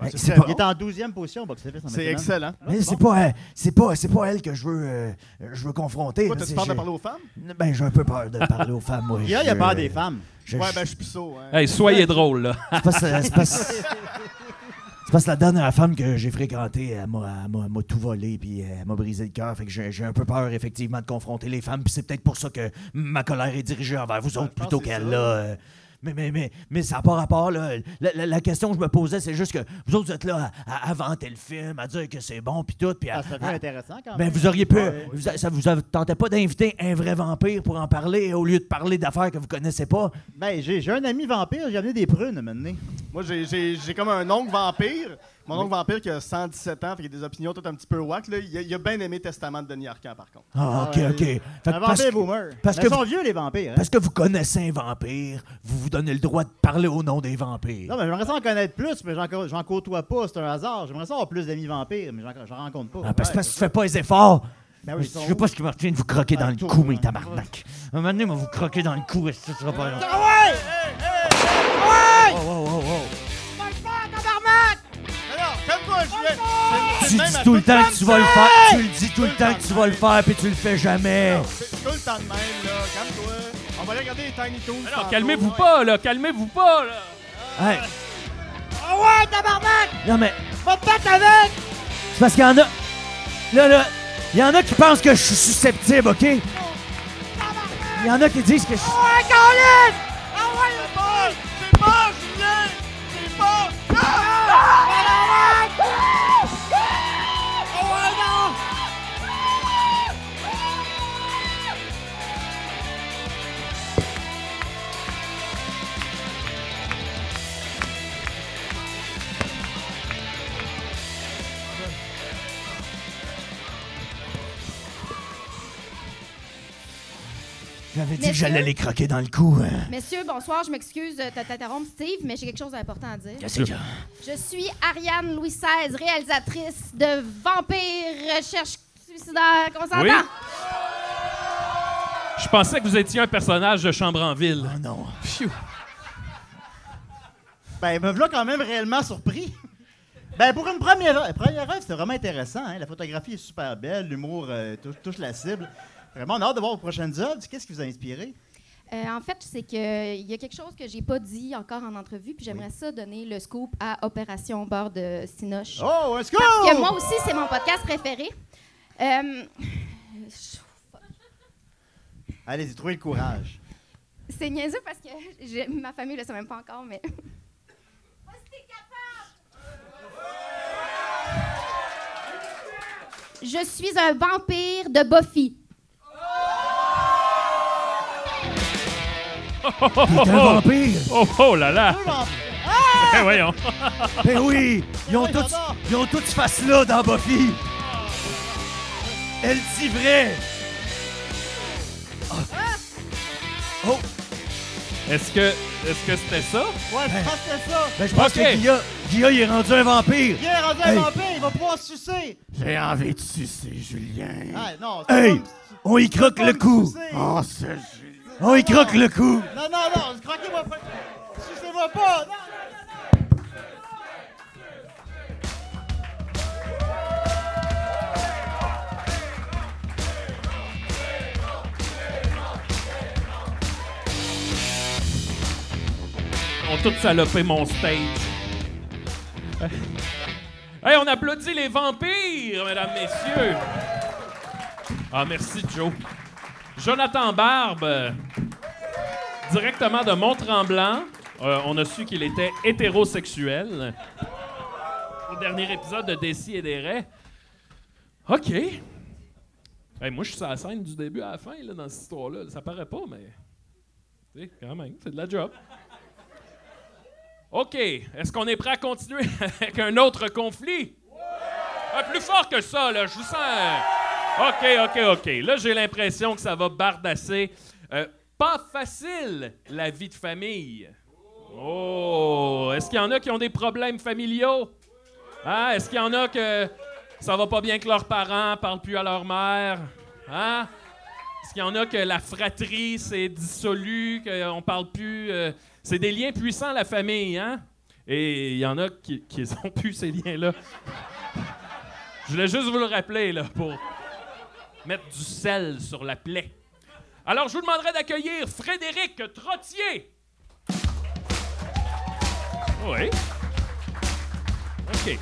Ben, c'est c'est très pas- Il est en 12e position au box-office. en C'est excellent. Mais c'est pas, euh, c'est pas, c'est pas elle que je veux, euh, je veux confronter. C'est- peur de parler aux femmes? Ben, j'ai un peu peur de parler aux femmes, moi. Il y a, il y a Je- peur des femmes. je- Ouais, je- ben je suis puceau. Hein. Hey, soyez drôle, là. C'est parce, c'est parce- que la dernière femme que j'ai fréquentée, elle m'a, elle m'a- elle m'a tout volé, puis elle m'a brisé le cœur. Fait que j'ai, j'ai un peu peur, effectivement, de confronter les femmes. Puis c'est peut-être pour ça que ma colère est dirigée envers vous autres plutôt qu'elle, ça. là. Mais, mais, mais, mais ça n'a pas rapport, là. La, la- la question que je me posais, c'est juste que vous autres, vous êtes là à, à vanter le film, à dire que c'est bon, puis tout. Puis à- Ah, ça à- intéressant quand même. vous auriez pu. Ouais. vous a- ça vous a- tentait pas d'inviter un vrai vampire pour en parler au lieu de parler d'affaires que vous connaissez pas? Ben, j'ai j'ai un ami vampire, j'ai amené des prunes maintenant. Moi, j'ai- j'ai j'ai comme un oncle vampire. Mon oncle vampire qui a 117 ans, fait qu'il a des opinions toutes un petit peu whack. Là. Il, a, il a bien aimé Testament de Denis Arcand, par contre. Ah, ok, ouais. ok. Fait Un parce, vampire boomer. parce Mais que ils sont vous- vieux, les vampires. hein? parce que vous connaissez un vampire, vous vous donnez le droit de parler au nom des vampires. Non, mais j'aimerais ça en connaître plus, mais j'en côtoie pas, c'est un hasard. J'aimerais ça avoir plus d'amis vampires, mais j'en rencontre pas. Ah, parce, Ouais. parce que tu fais pas les efforts. Ben oui, je sais pas ce qui me retient de vous croquer dans Ouais, le cou, ouais. mes tabarnak. Un moment donné, moi, vous croquer dans le cou, et ça sera pas long? Ah ouais! Tu le dis tout le temps que tu vas le faire. Tu le dis tout le temps que tu vas le faire, puis tu le fais jamais. C'est tout le temps de même, là. Calme-toi. On va aller regarder les Tiny Toons. Alors, calmez-vous pas, là. Calmez-vous pas, là. Hey, Ah ouais, tabarnak! non, mais Va te battre avec! c'est parce qu'il y en a. Là, là, il y en a qui pensent que je suis susceptible, OK? Il y en a qui disent que je suis. Ouais, Caroline! Ah ouais, c'est bon! C'est bon, Julien! C'est bon! J'avais dit que j'allais les croquer dans le cou. hein. Messieurs, bonsoir. Je m'excuse de t'interrompre, Steve, mais j'ai quelque chose d'important à dire. Qu'est-ce a? Je suis Ariane Louis XVI, réalisatrice de Vampire Recherche Suicidaire. Comment ça Oui. Je pensais que vous étiez un personnage de Chambre en ville. Oh non. Pfiou. Ben, me voilà quand même réellement surpris. Ben, pour une première œuvre, première œuvre, c'était vraiment intéressant. hein. La photographie est super belle, l'humour euh, touche, touche la cible. Vraiment, on a hâte de voir vos prochaines œuvres. Qu'est-ce qui vous a inspiré? Euh, en fait, c'est qu'il y a quelque chose que j'ai pas dit encore en entrevue, puis j'aimerais ça donner le scoop à Opération Beurre de Cinoche. Oh, un scoop! Parce que moi aussi, c'est mon podcast préféré. Euh, Allez-y, trouvez le courage. c'est niaiseux parce que ma famille ne le sait même pas encore, mais. Je suis un vampire de Buffy. T'es un vampire! Oh, oh là là! Vampires. Eh, voyons. Ben oui! Ils ont Oui, tous, j'adore. ils ont tous face là dans Buffy! Elle dit vrai! Ah. Oh! Est-ce que est-ce que c'était ça? Ouais, je pense que c'est ça. Ben je pense que Guilla, Guilla, il est rendu un vampire! Il est rendu un vampire, il va pouvoir sucer. J'ai envie de sucer, Julien! Ah, non, c'est Hey! On y croque le cou! sucer. Oh, y croque le cou! Non, non, non, croquez-moi pas. Sucez-moi pas. Non, non, non. Ils ont tous salopé mon stage. Hey, on applaudit les vampires, mesdames, messieurs. Ah, merci, Joe. Jonathan Barbe, directement de Mont-Tremblant. Euh, on a su qu'il était hétérosexuel. Au dernier épisode de Dessy et des Raies. OK. Moi, je suis sur la scène du début à la fin, là, dans cette histoire-là. Ça paraît pas, mais... Quand même, c'est de la job. OK. Est-ce qu'on est prêt à continuer avec un autre conflit? Ah, plus fort que ça, là. Je vous sens. OK, OK, OK. Là, j'ai l'impression que ça va bardasser. Euh, pas facile, la vie de famille. Oh! Est-ce qu'il y en a qui ont des problèmes familiaux? Hein? Est-ce qu'il y en a que ça va pas bien que leurs parents parlent plus à leur mère? Hein? Est-ce qu'il y en a que la fratrie s'est dissolue, qu'on parle plus. euh, c'est des liens puissants, la famille, hein? Et il y en a qui, qui ont plus ces liens-là. Je voulais juste vous le rappeler, là, pour mettre du sel sur la plaie. Alors, je vous demanderai d'accueillir Frédéric Trottier. Oui. OK.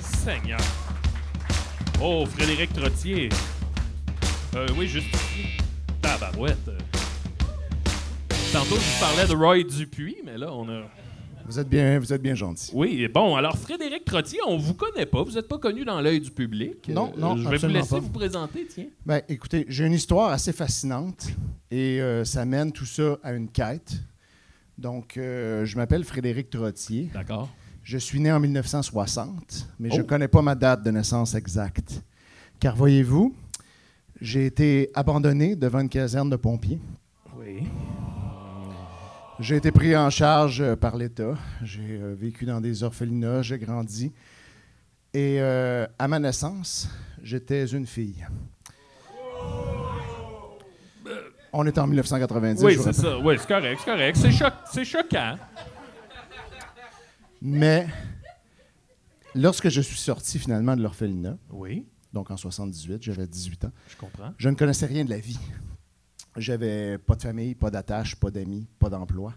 Seigneur. Oh, Frédéric Trottier. Euh, oui, juste. Tabarouette. euh. Tantôt, je vous parlais de Roy Dupuis, mais là, on a... Vous êtes bien, vous êtes bien gentil. Oui, bon, alors Frédéric Trottier, on vous connaît pas, vous n'êtes pas connu dans l'œil du public. Non, Euh, non, Je vais vous laisser pas. vous présenter, tiens. Ben, écoutez, j'ai une histoire assez fascinante et euh, ça mène tout ça à une quête. Donc, euh, je m'appelle Frédéric Trottier. D'accord. Je suis né en 1960, mais je ne Oh. connais pas ma date de naissance exacte. Car voyez-vous, j'ai été abandonné devant une caserne de pompiers. Oui. J'ai été pris en charge euh, par l'État. J'ai euh, vécu dans des orphelinats, j'ai grandi. Et euh, à ma naissance, j'étais une fille. On est en 1990. Oui, c'est ça. Oui, c'est correct, c'est correct. C'est choquant. Mais lorsque je suis sorti finalement de l'orphelinat, Oui, donc en 78, j'avais 18 ans, je comprends. je ne connaissais rien de la vie. J'avais pas de famille, pas d'attache, pas d'amis, pas d'emploi.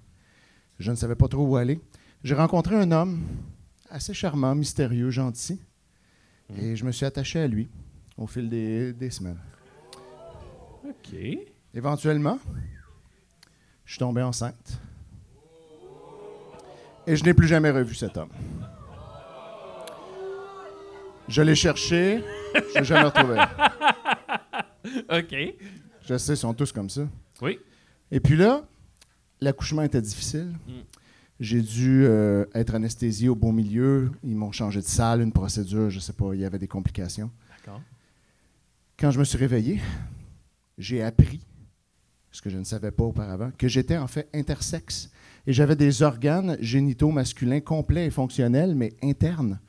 Je ne savais pas trop où aller. J'ai rencontré un homme assez charmant, mystérieux, gentil, et je me suis attaché à lui au fil des, des semaines. OK. Éventuellement, je suis tombé enceinte. Et je n'ai plus jamais revu cet homme. Je l'ai cherché, je l'ai jamais retrouvé. OK. Je sais, ils sont tous comme ça. Oui. Et puis là, l'accouchement était difficile. Mm. J'ai dû euh, être anesthésié au bon milieu. Ils m'ont changé de salle, une procédure, je sais pas, il y avait des complications. D'accord. Quand je me suis réveillé, j'ai appris, ce que je ne savais pas auparavant, que j'étais en fait intersexe. Et j'avais des organes génitaux masculins complets et fonctionnels, mais internes.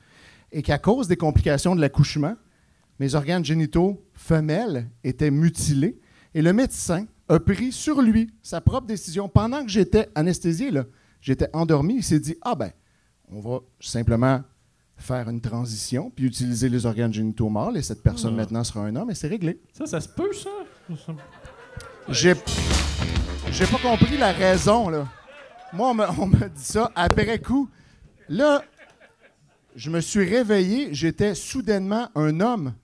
Et qu'à cause des complications de l'accouchement, mes organes génitaux femelles étaient mutilés. Et le médecin a pris sur lui sa propre décision. Pendant que j'étais anesthésié, là, j'étais endormi, il s'est dit Ah ben, on va simplement faire une transition puis utiliser les organes génitaux mâles et cette personne Ah. maintenant sera un homme et c'est réglé. Ça, ça se peut, ça? J'ai j'ai pas compris la raison là. Moi on me, on me dit ça après coup. Là, je me suis réveillé, j'étais soudainement un homme.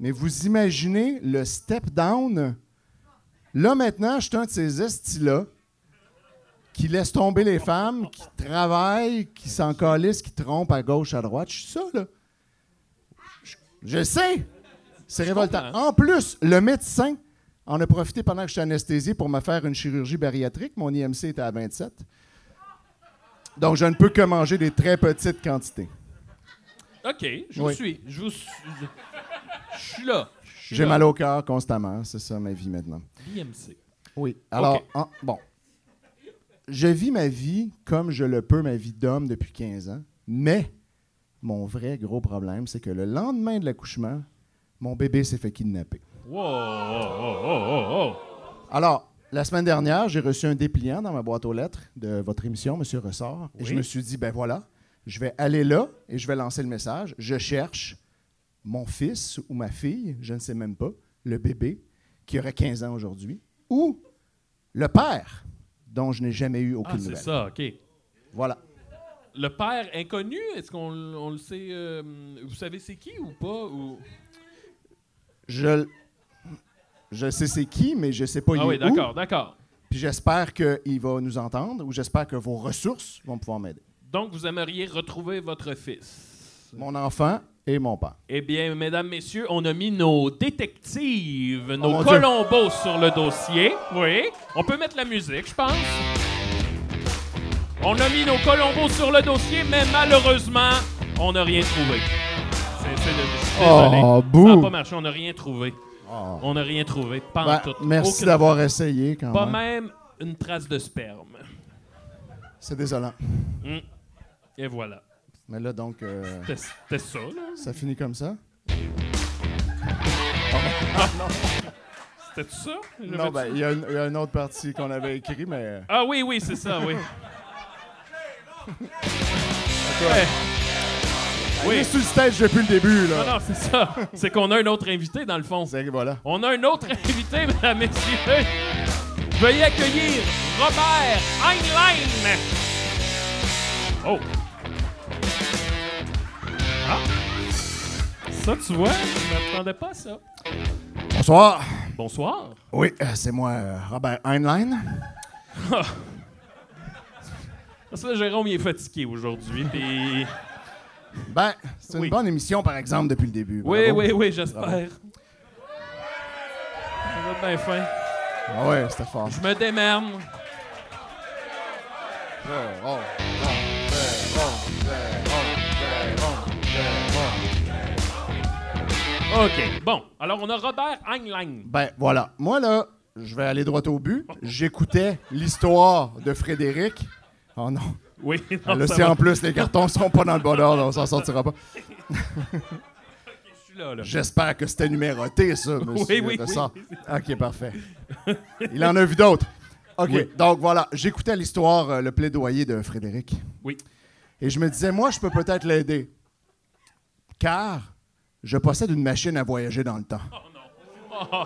Mais vous imaginez le step down Là maintenant, je suis un de ces estis-là qui laissent tomber les femmes, qui travaillent, qui s'en calissent, qui trompent à gauche, à droite. Je suis ça, là. Je, je sais. C'est révoltant. En plus, le médecin, en a profité pendant que j'étais anesthésié pour me faire une chirurgie bariatrique. Mon IMC était à 27. Donc, je ne peux que manger des très petites quantités. OK, je vous Oui. suis. Je vous suis. Je suis là. J'ai mal au cœur constamment. C'est ça ma vie maintenant. IMC. Oui. Alors, en- bon. Je vis ma vie comme je le peux, ma vie d'homme depuis 15 ans. Mais mon vrai gros problème, c'est que le lendemain de l'accouchement, mon bébé s'est fait kidnapper. Wow, oh, oh, oh, oh, oh. Alors, la semaine dernière, j'ai reçu un dépliant dans ma boîte aux lettres de votre émission, Monsieur Ressort. Et Oui. je me suis dit, ben voilà, je vais aller là et je vais lancer le message. Je cherche mon fils ou ma fille, je ne sais même pas, le bébé, qui aurait 15 ans aujourd'hui, ou le père, dont je n'ai jamais eu aucune Ah, c'est ça, OK. Voilà. Le père inconnu, est-ce qu'on on le sait euh, Vous savez c'est qui ou pas ou... Je, je sais c'est qui, mais je sais pas il Ah est oui, où. d'accord, d'accord. Puis j'espère qu'il va nous entendre ou j'espère que vos ressources vont pouvoir m'aider. Donc, vous aimeriez retrouver votre fils? Mon enfant et mon père. Eh bien, mesdames, messieurs, on a mis nos détectives, nos Oh mon Colombos sur le dossier. Oui. On peut mettre la musique, je pense. On a mis nos Colombos sur le dossier, mais malheureusement, on n'a rien trouvé. C'est, c'est le- je suis désolé. Oh, Ça n'a pas marché, on n'a rien trouvé. Oh. On n'a rien trouvé. Pas en Ben, tout. merci d'avoir essayé quand Pas même. même une trace de sperme. C'est désolant. Hum. Et voilà. Mais là, donc, euh, C'était, ça, là. ça finit comme ça? C'était ça? Non, ben, il y, a une- il y a une autre partie qu'on avait écrit, mais... Ah oui, oui, c'est ça, oui. Ouais. Il est sur le stage depuis le début, là. Non, non, c'est ça. C'est qu'on a un autre invité, dans le fond. voilà. On a un autre invité, mesdames, messieurs. Veuillez accueillir Robert Heinlein. Oh. Ah. Ça, tu vois, je m'attendais pas à ça. Bonsoir. Bonsoir. Oui, euh, c'est moi, euh, Robert Heinlein. Parce que là, Jérôme, il est fatigué aujourd'hui, puis... Ben, c'est une Oui. bonne émission, par exemple, depuis le début. Oui, Bravo. oui, oui, j'espère. Ça va être bien fin. Ah ouais, c'était fort. Je me démerde. OK. Bon. Alors, on a Robert Heinlein. Ben, voilà. Moi, là, je vais aller droit au but. J'écoutais l'histoire de Frédéric. Oh non. Oui. non, là, va. en plus les cartons sont pas dans le bon ordre, on s'en sortira pas. J'espère que c'était numéroté, ça, monsieur Oui, oui, oui. OK, parfait. Il en a vu d'autres. OK, Oui. donc voilà, j'écoutais l'histoire, euh, le plaidoyer de Frédéric. Oui. Et je me disais, moi, je peux peut-être l'aider. Car je possède une machine à voyager dans le temps. Oh,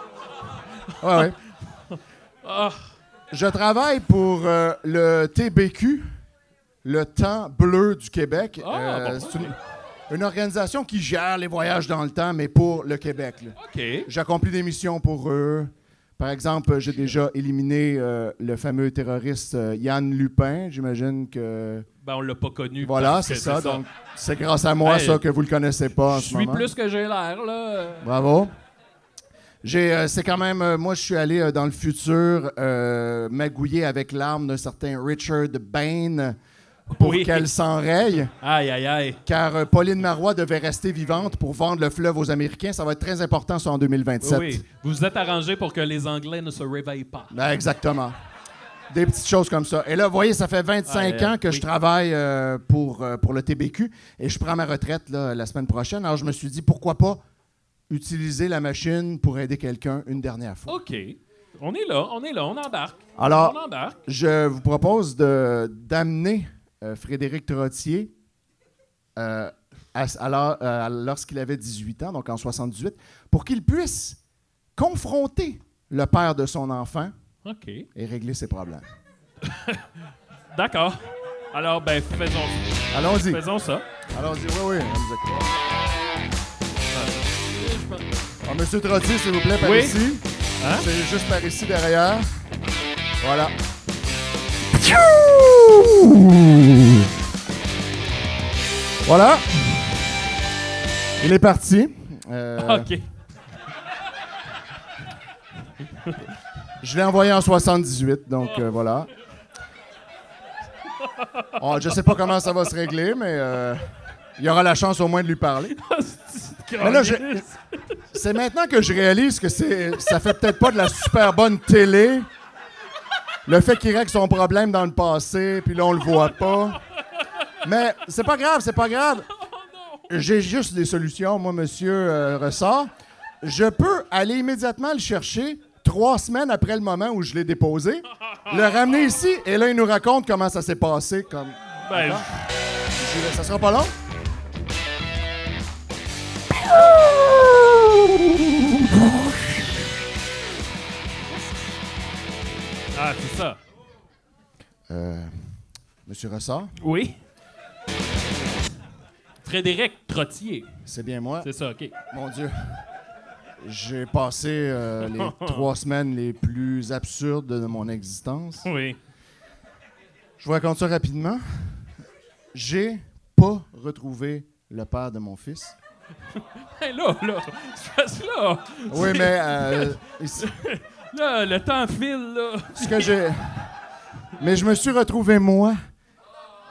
Ouais, ouais. Ah. Je travaille pour euh, le TBQ, le Temps Bleu du Québec. Ah, Euh, bon, c'est une, une organisation qui gère les voyages dans le temps, mais pour le Québec. là. OK. J'accomplis des missions pour eux. Par exemple, j'ai déjà éliminé euh, le fameux terroriste euh, Yann Lupin. J'imagine que. Ben, on l'a pas connu. Voilà, c'est ça. Donc, c'est grâce à moi, Hey, ça, que vous le connaissez pas Je suis plus que j'ai l'air, là. Bravo. J'ai, euh, c'est quand même, euh, moi, je suis allé euh, dans le futur euh, magouiller avec l'arme d'un certain Richard Bain pour Oui. qu'elle s'enraye. Aïe, aïe, aïe. Car euh, Pauline Marois devait rester vivante pour vendre le fleuve aux Américains. Ça va être très important, ça, en 2027. Oui. Vous vous êtes arrangé pour que les Anglais ne se réveillent pas. Ben, exactement. Des petites choses comme ça. Et là, vous voyez, ça fait 25 Ah, euh, ans que oui. je travaille euh, pour, euh, pour le TBQ et je prends ma retraite là, la semaine prochaine. Alors, je me suis dit, pourquoi pas utiliser la machine pour aider quelqu'un une dernière fois. OK. On est là, on est là, on embarque. Alors, on embarque. je vous propose de- d'amener euh, Frédéric Trottier euh, alors, euh, lorsqu'il avait 18 ans, donc en 78, pour qu'il puisse confronter le père de son enfant et régler ses problèmes. D'accord. Alors, ben, faisons Allons-y. Faisons ça. Allons-y, oui, oui. on. Ah, Monsieur Trottier, s'il vous plaît, par Oui. ici. Hein? C'est juste par ici derrière. Voilà. Voilà. Il est parti. Euh, OK. Je l'ai envoyé en 78, donc euh, voilà. Oh, je sais pas comment ça va se régler, mais euh, il y aura la chance au moins de lui parler. Mais là, je- c'est maintenant que je réalise que c'est, ça fait peut-être pas de la super bonne télé. Le fait qu'il règle son problème dans le passé, puis là, on le voit pas. Mais c'est pas grave, c'est pas grave. J'ai juste des solutions, moi, monsieur euh, Ressort. Je peux aller immédiatement le chercher trois semaines après le moment où je l'ai déposé, le ramener ici, et là, il nous raconte comment ça s'est passé. Comme... Ben, Ça sera pas long? Ah, c'est ça. Euh, monsieur Ressort, Oui. Frédéric Trottier. c'est bien moi? C'est ça, OK. Mon Dieu. J'ai passé euh, les trois semaines les plus absurdes de mon existence. Oui. Je vous raconte ça rapidement. J'ai pas retrouvé le père de mon fils. Hey, là, là, là. Oui, mais euh, Là, le temps file, là. ce que j'ai. Mais je me suis retrouvé moi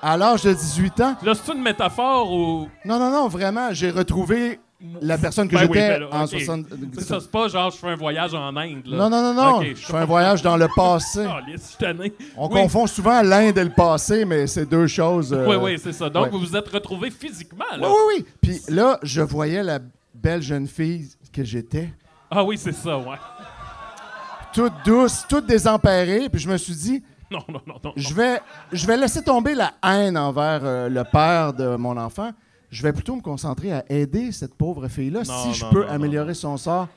à l'âge de 18 ans. Là, c'est une métaphore ou. Non, non, non, vraiment, j'ai retrouvé la personne que Ben oui, j'étais ben en ok. 60. C'est ça, c'est pas genre je fais un voyage en Inde, là. Non, non, non, non. Je fais un voyage dans le passé. Les citanés. On Oui. confond souvent l'Inde et le passé, mais c'est deux choses. euh, Oui, oui, c'est ça. Donc, ouais. vous vous êtes retrouvés physiquement, Oui, là. oui, oui. Puis là, je voyais la belle jeune fille que j'étais, Ah oui, c'est ça, ouais. Toute douce, toute désemparée. Puis je me suis dit, Non, non, non, non. je vais, je vais laisser tomber la haine envers euh, le père de mon enfant. Je vais plutôt me concentrer à aider cette pauvre fille-là. Non, Si je non, peux non, améliorer son sort,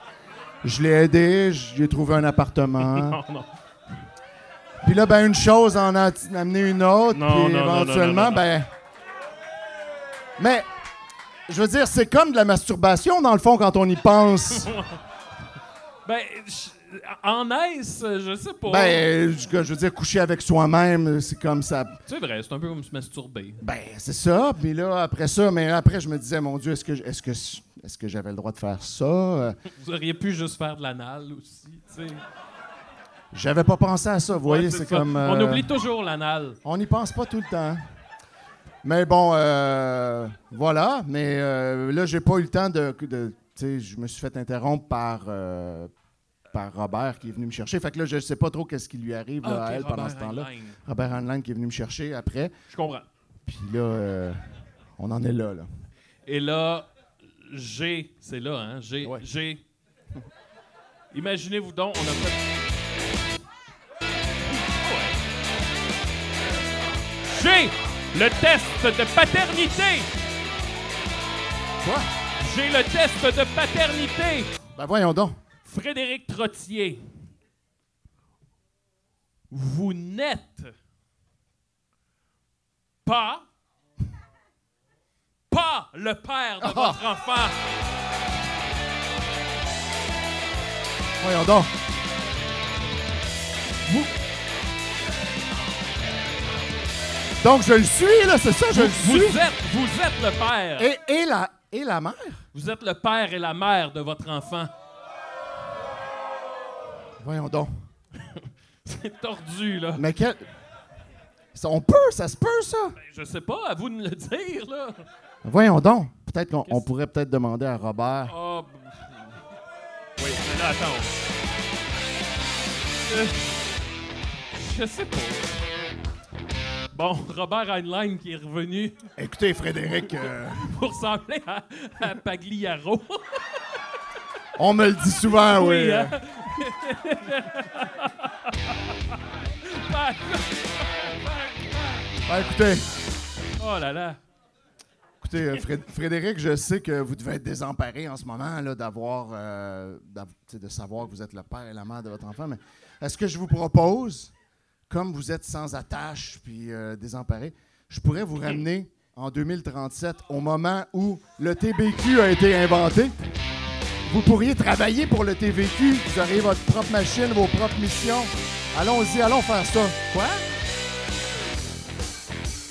je l'ai aidé, j'ai trouvé un appartement. Non, non. Puis là, ben, une chose en a amené une autre. Puis éventuellement, ben. Mais, je veux dire, c'est comme de la masturbation, dans le fond, quand on y pense. Ben, je- en aise, je sais pas. ben, je, je veux dire, coucher avec soi-même, c'est comme ça. C'est vrai, c'est un peu comme se masturber. Ben, c'est ça. Puis là, après ça, mais après, je me disais, mon Dieu, est-ce que, est-ce que, est-ce que j'avais le droit de faire ça? Euh, Vous auriez pu juste faire de l'anal aussi, tu sais. J'avais pas pensé à ça. Vous voyez, c'est comme. On euh, oublie toujours l'anal. On n'y pense pas tout le temps. Mais bon, euh, voilà. Mais euh, là, j'ai pas eu le temps de. de- tu sais, je me suis fait interrompre par, par Robert qui est venu me chercher. Fait que là, je sais pas trop qu'est-ce qui lui arrive là, Ah, à elle pendant ce temps-là. Robert Heinlein qui est venu me chercher après. Je comprends. Puis là, euh, on en est là. là. Et là, G, c'est là, hein? G. Ouais. G. Imaginez-vous donc, on a fait. G, le test de paternité. Quoi? J'ai le test de paternité. Ben voyons donc. Frédéric Trottier, vous n'êtes pas, pas le père de votre enfant. Voyons donc. Donc, je le suis, là, c'est ça, je le Vous suis. êtes, vous êtes le père. Et, et, la, et la mère? Vous êtes le père et la mère de votre enfant. Voyons donc. C'est tordu, là. Mais quel. On peut, ça se peut, ça. Ben, je sais pas, à vous de me le dire, là. Voyons donc. Peut-être qu'on pourrait peut-être demander à Robert. B- oui, mais là, attends. Euh, je sais pas. Bon, Robert Heinlein qui est revenu Écoutez, Frédéric, euh, pour ressembler à, à Pagliaro. on me le dit souvent, oui. hein? Ben, écoutez, oh là là. écoutez euh, Fré- Frédéric, je sais que vous devez être désemparé en ce moment d'avoir, euh, de savoir que vous êtes le père et la mère de votre enfant. Mais est-ce que je vous propose, comme vous êtes sans attache puis euh, désemparé, je pourrais vous ramener en 2037 au moment où le TBQ a été inventé? Vous pourriez travailler pour le TVQ. Vous auriez votre propre machine, vos propres missions. Allons-y, allons faire ça. Quoi?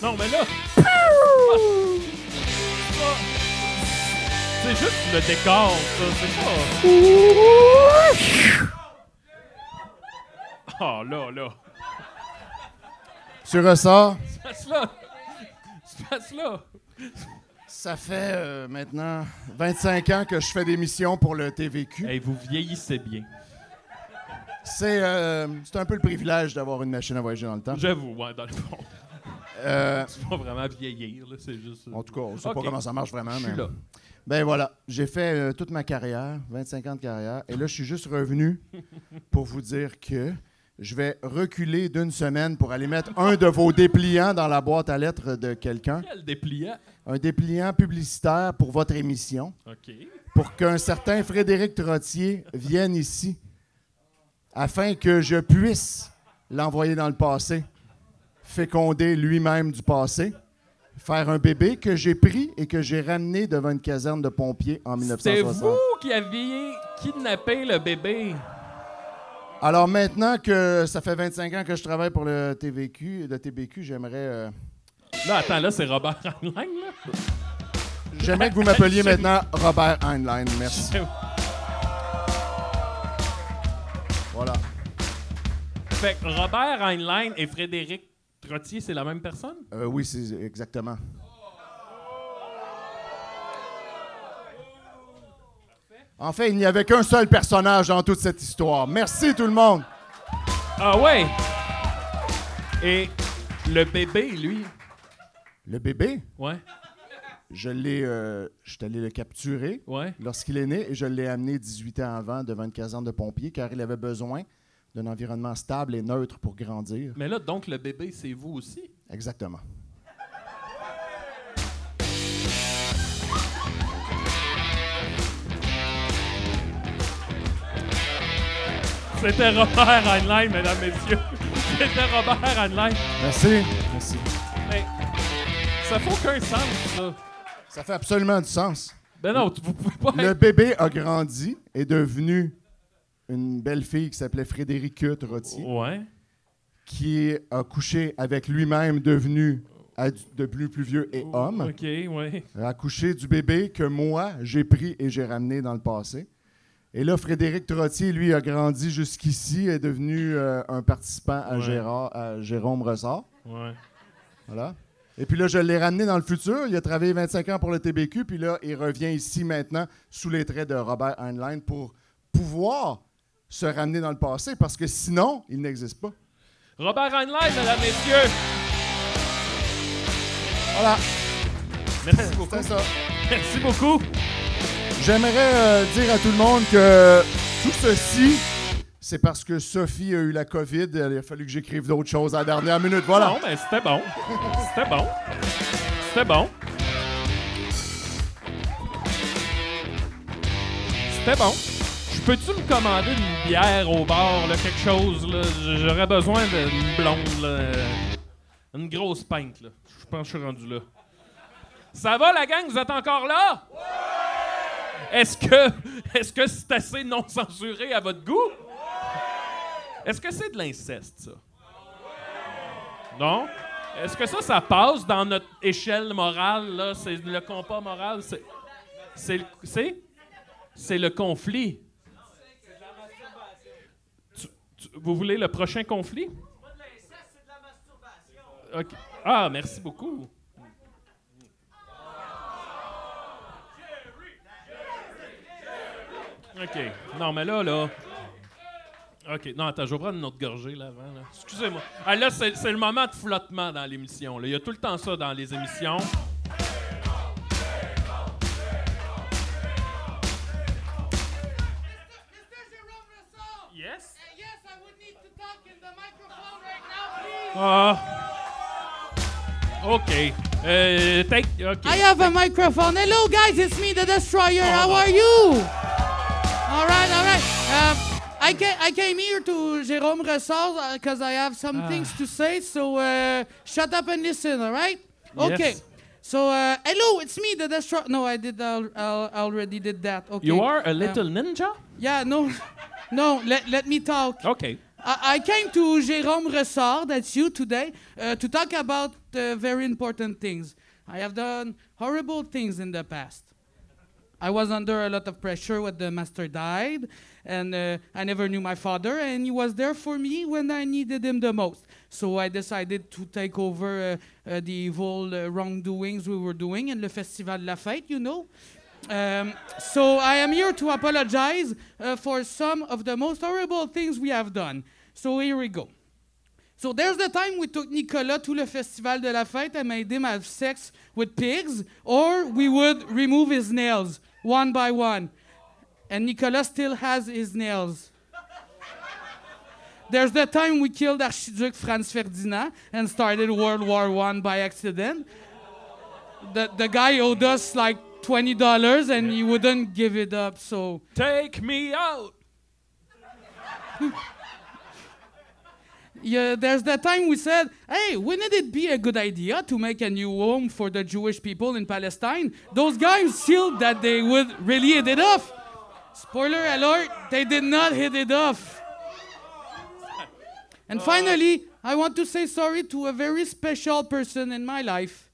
Non, mais là. C'est juste le décor, ça. C'est pas. Oh, là, là. Sur ressort, Se passe là. Se passe là. Ça fait euh, maintenant 25 ans que je fais des missions pour le TVQ. Hey, vous vieillissez bien. C'est euh, c'est un peu le privilège d'avoir une machine à voyager dans le temps. J'avoue, ouais, dans le fond. Euh, C'est pas vraiment vieillir, c'est juste. en tout cas, on sait pas comment ça marche vraiment. Je suis mais- là. Ben voilà, j'ai fait euh, toute ma carrière, 25 ans de carrière, et là, je suis juste revenu pour vous dire que je vais reculer d'une semaine pour aller mettre un de vos dépliants dans la boîte à lettres de quelqu'un, Quel dépliant? Un dépliant publicitaire pour votre émission, OK. pour qu'un certain Frédéric Trottier vienne ici, afin que je puisse l'envoyer dans le passé, féconder lui-même du passé, faire un bébé que j'ai pris et que j'ai ramené devant une caserne de pompiers en C'est 1960. vous qui aviez kidnappé le bébé. Alors maintenant que ça fait 25 ans que je travaille pour le TVQ, le TBQ, j'aimerais euh, Là, attends, là, c'est Robert Heinlein, là. j'aimerais que vous m'appeliez maintenant Robert Heinlein. Merci. Voilà. Fait que Robert Heinlein et Frédéric Trottier, c'est la même personne? Euh, oui, c'est exactement. En fait, il n'y avait qu'un seul personnage dans toute cette histoire. Merci tout le monde. Ah ouais! Et le bébé, lui? Le bébé, Ouais, je l'ai, euh, je suis allé le capturer ouais. lorsqu'il est né et je l'ai amené 18 ans avant devant une caserne de pompiers car il avait besoin d'un environnement stable et neutre pour grandir. Mais là, donc, le bébé, c'est vous aussi? Exactement. C'était Robert Heinlein, mesdames, messieurs. C'était Robert Heinlein. Merci. Merci. Ça fait aucun sens, ça. Ça fait absolument du sens. Ben non, vous pouvez pas Le bébé a grandi, est devenu une belle fille qui s'appelait Frédéric Trottier, Ouais. qui a couché avec lui-même, devenu de plus plus vieux et homme, OK, ouais. a accouché du bébé que moi, j'ai pris et j'ai ramené dans le passé. Et là, Frédéric Trottier, lui, a grandi jusqu'ici, est devenu euh, un participant à, Ouais. Gérard, à Jérôme Ressort. Ouais. Voilà. Et puis là, je l'ai ramené dans le futur. Il a travaillé 25 ans pour le TBQ, puis là, il revient ici maintenant sous les traits de Robert Heinlein pour pouvoir se ramener dans le passé, parce que sinon, il n'existe pas. Robert Heinlein, mesdames, messieurs. Voilà, Merci beaucoup. ça. Merci beaucoup. J'aimerais euh, dire à tout le monde que tout ceci, c'est parce que Sophie a eu la COVID. Il a fallu que j'écrive d'autres choses à la dernière minute. Voilà. Non, mais c'était bon. C'était bon. C'était bon. C'était bon. Peux-tu me commander une bière au bar, là, quelque chose, là? J'aurais besoin d'une blonde, là. Une grosse pinte, là. Je pense que je suis rendu là. Ça va, la gang? Vous êtes encore là? Est-ce que est-ce que c'est assez non censuré à votre goût? Est-ce que c'est de l'inceste, ça? Non? Est-ce que ça, ça passe dans notre échelle morale, là? C'est le compas moral? C'est. C'est. le- C'est? C'est le conflit. Tu- tu- vous voulez le prochain conflit? Ah, merci beaucoup. OK. Non, mais là, là. OK. Non, attends, je vais prendre une autre gorgée là avant. Excusez-moi. Ah, là, c'est le moment de flottement dans l'émission. Il y a tout le temps ça dans les émissions. Yes? Ah. OK. Euh, take. OK. I have a microphone. Hello, guys. It's me, the Destroyer. How are you? I came, I came here to Jérôme Ressort because I have some Ah. things to say. So uh, shut up and listen. All right? Okay. Yes. So uh, hello, it's me, the Destroyer. No, I did. al- al- already did that. Okay. You are a Uh, little ninja? yeah. No. No. Let let me talk. OK. I I came to Jérôme Ressort, that's you today, uh, to talk about uh, very important things. I have done horrible things in the past. I was under a lot of pressure when the master died, and uh, I never knew my father, and he was there for me when I needed him the most. So I decided to take over uh, uh, the evil uh, wrongdoings we were doing in the Festival de la Fête, you know. Um, so I am here to apologize uh, for some of the most horrible things we have done. So here we go. So there's the time we took Nicolas to le Festival de la Fête and made him have sex with pigs, or we would remove his nails one by one. And Nicolas still has his nails. There's the time we killed Archduke Franz Ferdinand and started World War One by accident. The, the guy owed us like $20 and he wouldn't give it up, so. Take me out! Yeah, there's that time we said, hey, wouldn't it be a good idea to make a new home for the Jewish people in Palestine? Those guys sealed that they would really it off. Spoiler alert, they did not hit it off. And finally, I want to say sorry to a very special person in my life,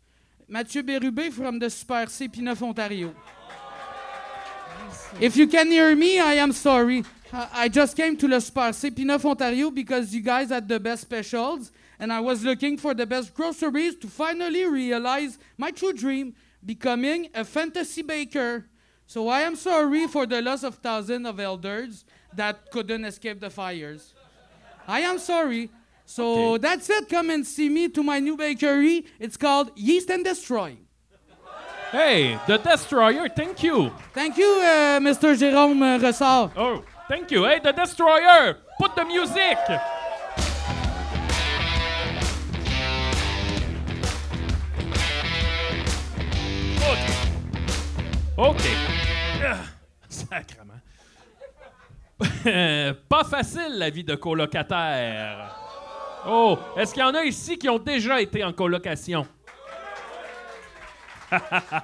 Mathieu Bérubé from the Super C P9 Ontario. If you can hear me, I am sorry. I just came to Le Super C P9 Ontario because you guys had the best specials, and I was looking for the best groceries to finally realize my true dream, becoming a fantasy baker. So I am sorry for the loss of thousands of elders that couldn't escape the fires. I am sorry. So that's it. Come and see me to my new bakery. It's called Yeast and Destroy. Hey, the Destroyer, thank you. Thank you, uh, Mr. Jérôme uh, Ressard. Oh, thank you. Hey, the Destroyer, put the music. OK. Ah, Sacrement. Pas facile, la vie de colocataire. Oh, est-ce qu'il y en a ici qui ont déjà été en colocation?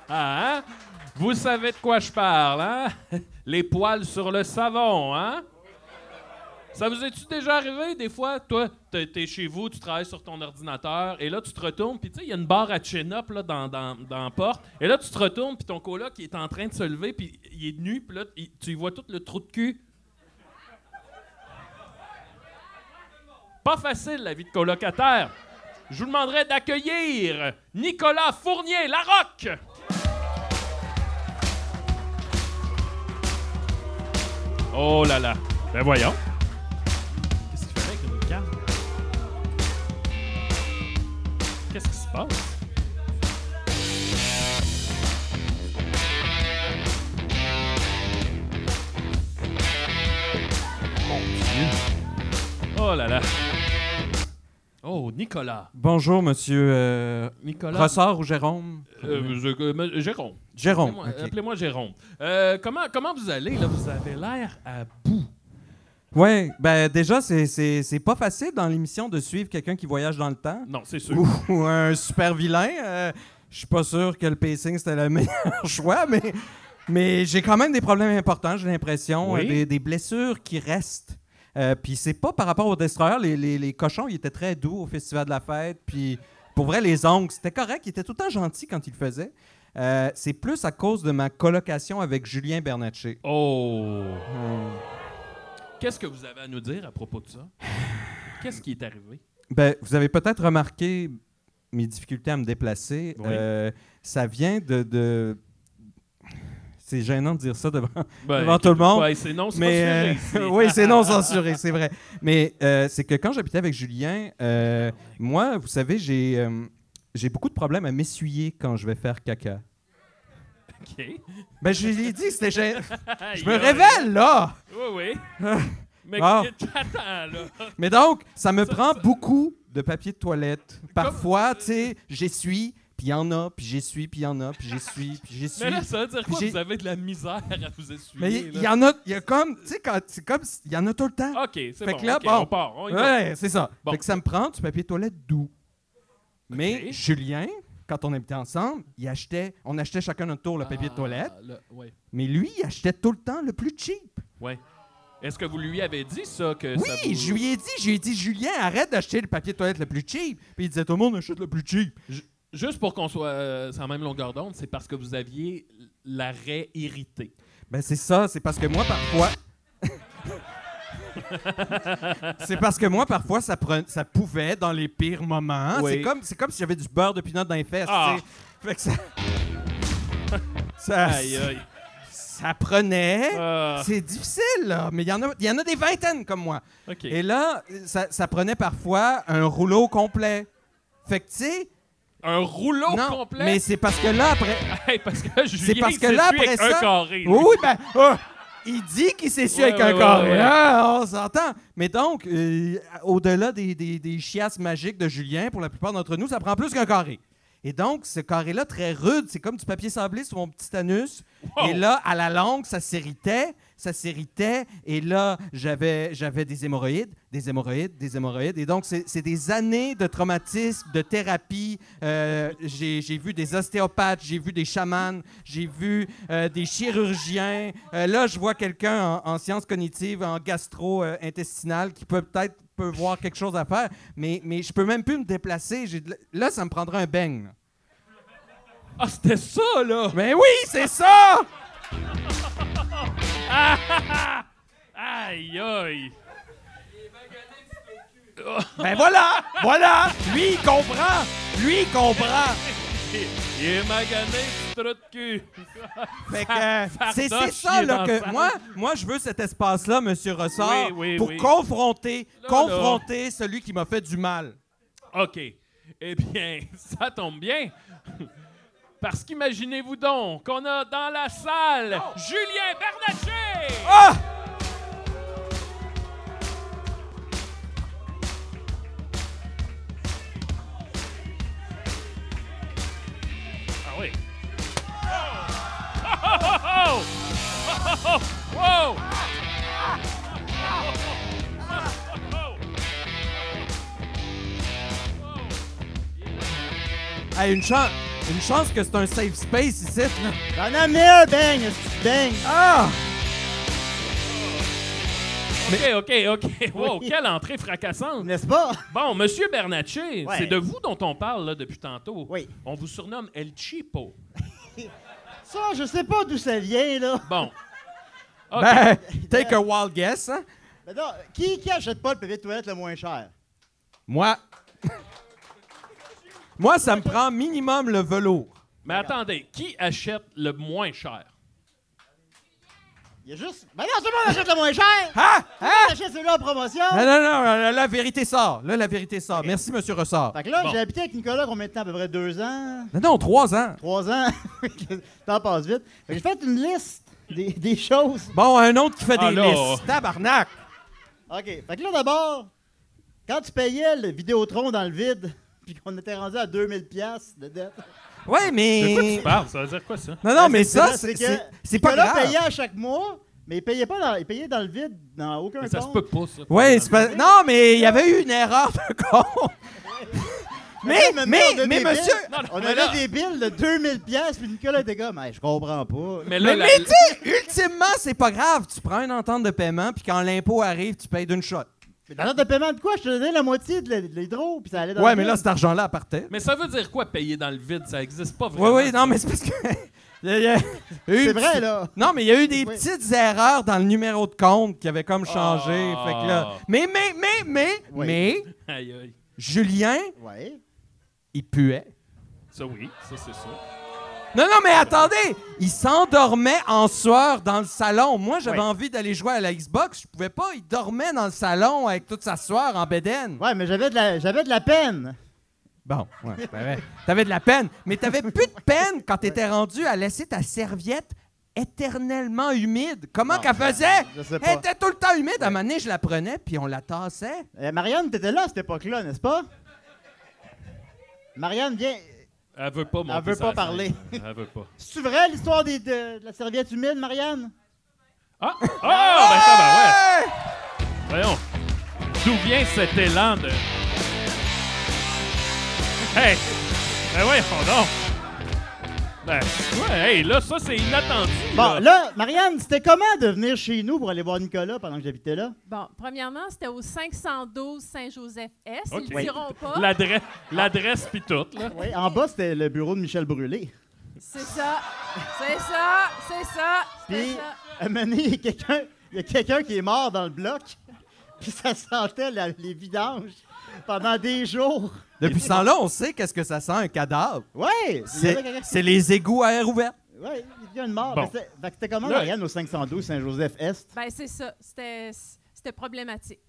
Hein? Vous savez de quoi je parle, hein? Les poils sur le savon, hein? Ça vous est-tu déjà arrivé, des fois, toi, t'es chez vous, tu travailles sur ton ordinateur, et là, tu te retournes, puis tu sais, il y a une barre à chin-up là, dans, dans, dans la porte, et là, tu te retournes, puis ton coloc, est en train de se lever, puis il est nu, puis là, tu y vois tout le trou de cul. Pas facile, la vie de colocataire. Je vous demanderais d'accueillir Nicolas Fournier, La Roque. Oh là là. Ben voyons. Passe? Oh là là. Oh, Nicolas. Bonjour, monsieur euh, Nicolas. Rossard ou Jérôme? Euh, je- euh, me- Jérôme. Jérôme, Appelez-moi Jérôme. Euh, comment, comment vous allez? Là, vous avez l'air à bout. Ouais, ben déjà, c'est- pas facile dans l'émission de suivre quelqu'un qui voyage dans le temps. Non, c'est sûr. Ou, ou un super vilain. Euh, Je suis pas sûr que le pacing c'était le meilleur choix, mais, mais j'ai quand même des problèmes importants, j'ai l'impression. Oui. euh, Des, des blessures qui restent. Euh, puis c'est pas par rapport au Destroyer. Les, les- les cochons, ils étaient très doux au Festival de la Fête. Puis pour vrai, les ongles, c'était correct. Ils étaient tout le temps gentils quand ils le faisaient. Euh, c'est plus à cause de ma colocation avec Julien Bernatchez. Oh! Qu'est-ce que vous avez à nous dire à propos de ça? Qu'est-ce qui est arrivé? Ben, vous avez peut-être remarqué mes difficultés à me déplacer. Oui. Euh, ça vient de. de- C'est gênant de dire ça devant, Ben, devant tout le monde. ouais, c'est non censuré mais, euh, oui, c'est non censuré, c'est vrai. Mais euh, c'est que quand j'habitais avec Julien, euh, moi, vous savez, j'ai j'ai beaucoup de problèmes à m'essuyer quand je vais faire caca. OK. Ben, je l'ai dit, c'était gênant. Je me révèle, là! Oui, oui. Mais Ah. attends, là. Mais donc, ça me prend beaucoup de papier de toilette. Parfois, tu sais, j'essuie, puis il y en a, puis j'essuie, puis il y en a, puis j'essuie, puis j'essuie. Mais là, ça veut dire quoi? j'ai- Vous avez de la misère à vous essuyer. Mais il là? y, en a, il y a comme, tu sais, quand c'est comme, il y en a tout le temps. OK, c'est Fait bon. que là, OK, bon, on part. On y va. ouais, c'est ça. Bon. Fait que ça me prend du papier de toilette doux. Mais Julien, quand on habitait ensemble, il achetait, on achetait chacun notre tour le papier de toilette. Ah, ouais. Mais lui, il achetait tout le temps le plus cheap. Ouais. Est-ce que vous lui avez dit ça? Que ça Oui, vous- je lui ai dit, je lui ai dit, Julien, arrête d'acheter le papier de toilette le plus cheap. Puis il disait, tout le monde achète le plus cheap. Juste pour qu'on soit euh, même longueur d'onde, c'est parce que vous aviez l'arrêt irrité. Ben c'est ça, c'est parce que moi parfois. c'est parce que moi parfois ça, pre- ça pouvait dans les pires moments. Oui. C'est comme c'est comme si j'avais du beurre de pinot dans les fesses. Ah. Fait que ça. ça, Aïe, aïe. ça prenait. Ah. C'est difficile là, mais il y en a y en a des vingtaines comme moi. Et là, ça, ça prenait parfois un rouleau complet. Fait que tu sais. Un rouleau non, complet? Mais c'est parce que là après. Hey, parce que Julien, C'est parce que là, après ça. un carré. lui. Oui, oui, ben. ah, il dit qu'il s'est su Ouais, avec ouais, un ouais, carré. ouais. Ah, on s'entend. Mais donc, euh, au-delà des, des, des chiasses magiques de Julien, pour la plupart d'entre nous, ça prend plus qu'un carré. Et donc, ce carré-là, très rude, c'est comme du papier sablé sur mon petit anus. Wow. Et là, à la longue, ça s'irritait, ça s'irritait. Et là, j'avais, j'avais des hémorroïdes, des hémorroïdes, des hémorroïdes. Et donc, c'est, c'est des années de traumatisme, de thérapie. Euh, j'ai, j'ai vu des ostéopathes, j'ai vu des chamans, j'ai vu euh, des chirurgiens. Euh, là, je vois quelqu'un en, en sciences cognitives, en gastro-intestinal, qui peut peut-être peut voir quelque chose à faire, mais, mais je peux même plus me déplacer. De là, ça me prendra un beigne. Ah, c'était ça, là! Mais oui, c'est ça! Aïe, aïe! Ben voilà! Voilà! Lui, il comprend! Lui, il comprend! Il est magané, trou de cul! Fait que, c'est ça là, que moi, moi, je veux cet espace-là, Monsieur Ressort, Oui, oui, pour oui. confronter, Là, confronter celui qui m'a fait du mal. OK. Eh bien, ça tombe bien. Parce qu'imaginez-vous donc qu'on a dans la salle Julien Bernatchez! Ah! Ah oui. Oh! Oh, oh, oh! Oh, oh, oh! Wow! Hey, une chance, une chance que c'est un safe space ici. là. J'en ai amené un bang. Ah! OK, OK, OK. Wow, quelle entrée fracassante. N'est-ce pas? Bon, Monsieur Bernatchez, Ouais. c'est de vous dont on parle là, depuis tantôt. Oui. On vous surnomme El Chipo. Ça, je sais pas d'où ça vient, là. Bon. OK. Ben, take a wild guess, hein? Mais non, qui, qui achète pas le papier de toilette le moins cher? Moi. Moi, ça me prend minimum le velours. Mais attendez, qui achète le moins cher? Il y a juste. Ben non, tout le monde achète le moins cher! Ah! Tout le monde achète celui-là en promotion! Non, non, non, la, la vérité sort. Là, la vérité sort. Merci, Monsieur Ressort. Fait que là, Bon. j'ai habité avec Nicolas combien de temps? À peu près deux ans? Non, non, trois ans. Trois ans? le temps passe vite. Fait que j'ai fait une liste des, des choses. Bon, un autre qui fait Ah, des là. listes. Tabarnak! OK. Fait que là, d'abord, quand tu payais le Vidéotron dans le vide, puis qu'on était rendu à 2000$ piastres de dette. Ouais, De quoi mais. tu parles? Ça veut dire quoi, ça? Non, non, mais ça, c'est pas grave. payait à chaque mois, mais il payait pas dans, il payait dans le vide, dans aucun Mais ça se compte. peut pas, ça. Ouais, c'est pas... Non, mais il y avait eu une erreur de compte. Mais, là, mais, on mais, des monsieur. billes- Non, non, On mais avait là- des billes de 2000$, piastres, puis Nicolas était comme, Hey, je comprends pas. Mais là, Mais, la- mais tu sais, ultimement, c'est pas grave. Tu prends une entente de paiement, puis quand l'impôt arrive, tu payes d'une shot. Mais dans notre paiement de quoi? Je te donnais la moitié de l'hyd- de l'hydro, puis ça allait dans Ouais, le mais là, cet argent-là partait. Mais ça veut dire quoi, payer dans le vide? Ça existe pas Oui, vraiment. oui, non, mais c'est parce que. C'est vrai, là. Non, mais il y a eu des Oui. petites erreurs dans le numéro de compte qui avaient comme changé. Ah. Fait que là. Mais, mais, mais, mais, Oui. mais, Aïe, aïe. Julien, Ouais. il puait. Ça, oui, ça, c'est ça. Non, non, mais attendez! Il s'endormait en sueur dans le salon. Moi, j'avais Ouais. envie d'aller jouer à la Xbox. Je pouvais pas. Il dormait dans le salon avec toute sa sueur en bédaine. Ouais, mais j'avais de la, j'avais de la peine. Bon, ouais, t'avais, t'avais de la peine. Mais t'avais plus de peine quand t'étais rendu à laisser ta serviette éternellement humide. Comment Non, qu'elle faisait? je sais Elle pas. était tout le temps humide. À un moment donné, je la prenais, puis on la tassait. Euh, Marianne, t'étais là à cette époque-là, n'est-ce pas? Marianne, viens. Elle veut pas monter Elle veut sa pas scène. parler. Elle veut pas. C'est-tu vrai l'histoire des- de, de la serviette humide, Marianne? Ah! Ah! Ben, ça, ben, ouais. Voyons. D'où vient cet élan de. Hey! Ben, voyons donc. Ben, ouais, hey, là, ça, c'est inattendu. Bon, là, Marianne, c'était comment de venir chez nous pour aller voir Nicolas pendant que j'habitais là? Bon, premièrement, c'était au 512 Saint-Joseph-Est. Ils ne diront pas. L'adresse, l'adresse pis tout, là. Oui, en bas, c'était le bureau de Michel Brûlé. C'est ça. C'est ça. C'est ça. C'est Puis, ça. à il y a quelqu'un il y a quelqu'un qui est mort dans le bloc, puis ça sentait la- les vidanges pendant des jours. Depuis ce temps-là, on sait qu'est-ce que ça sent, un cadavre. Ouais! C'est les égouts à air ouvert. Ouais, il y a une mort. Bon. Mais c'était- fait que C'était comment, Là- Marianne, au 512 Saint-Joseph-Est? Ben, c'est ça. C'était c'était problématique.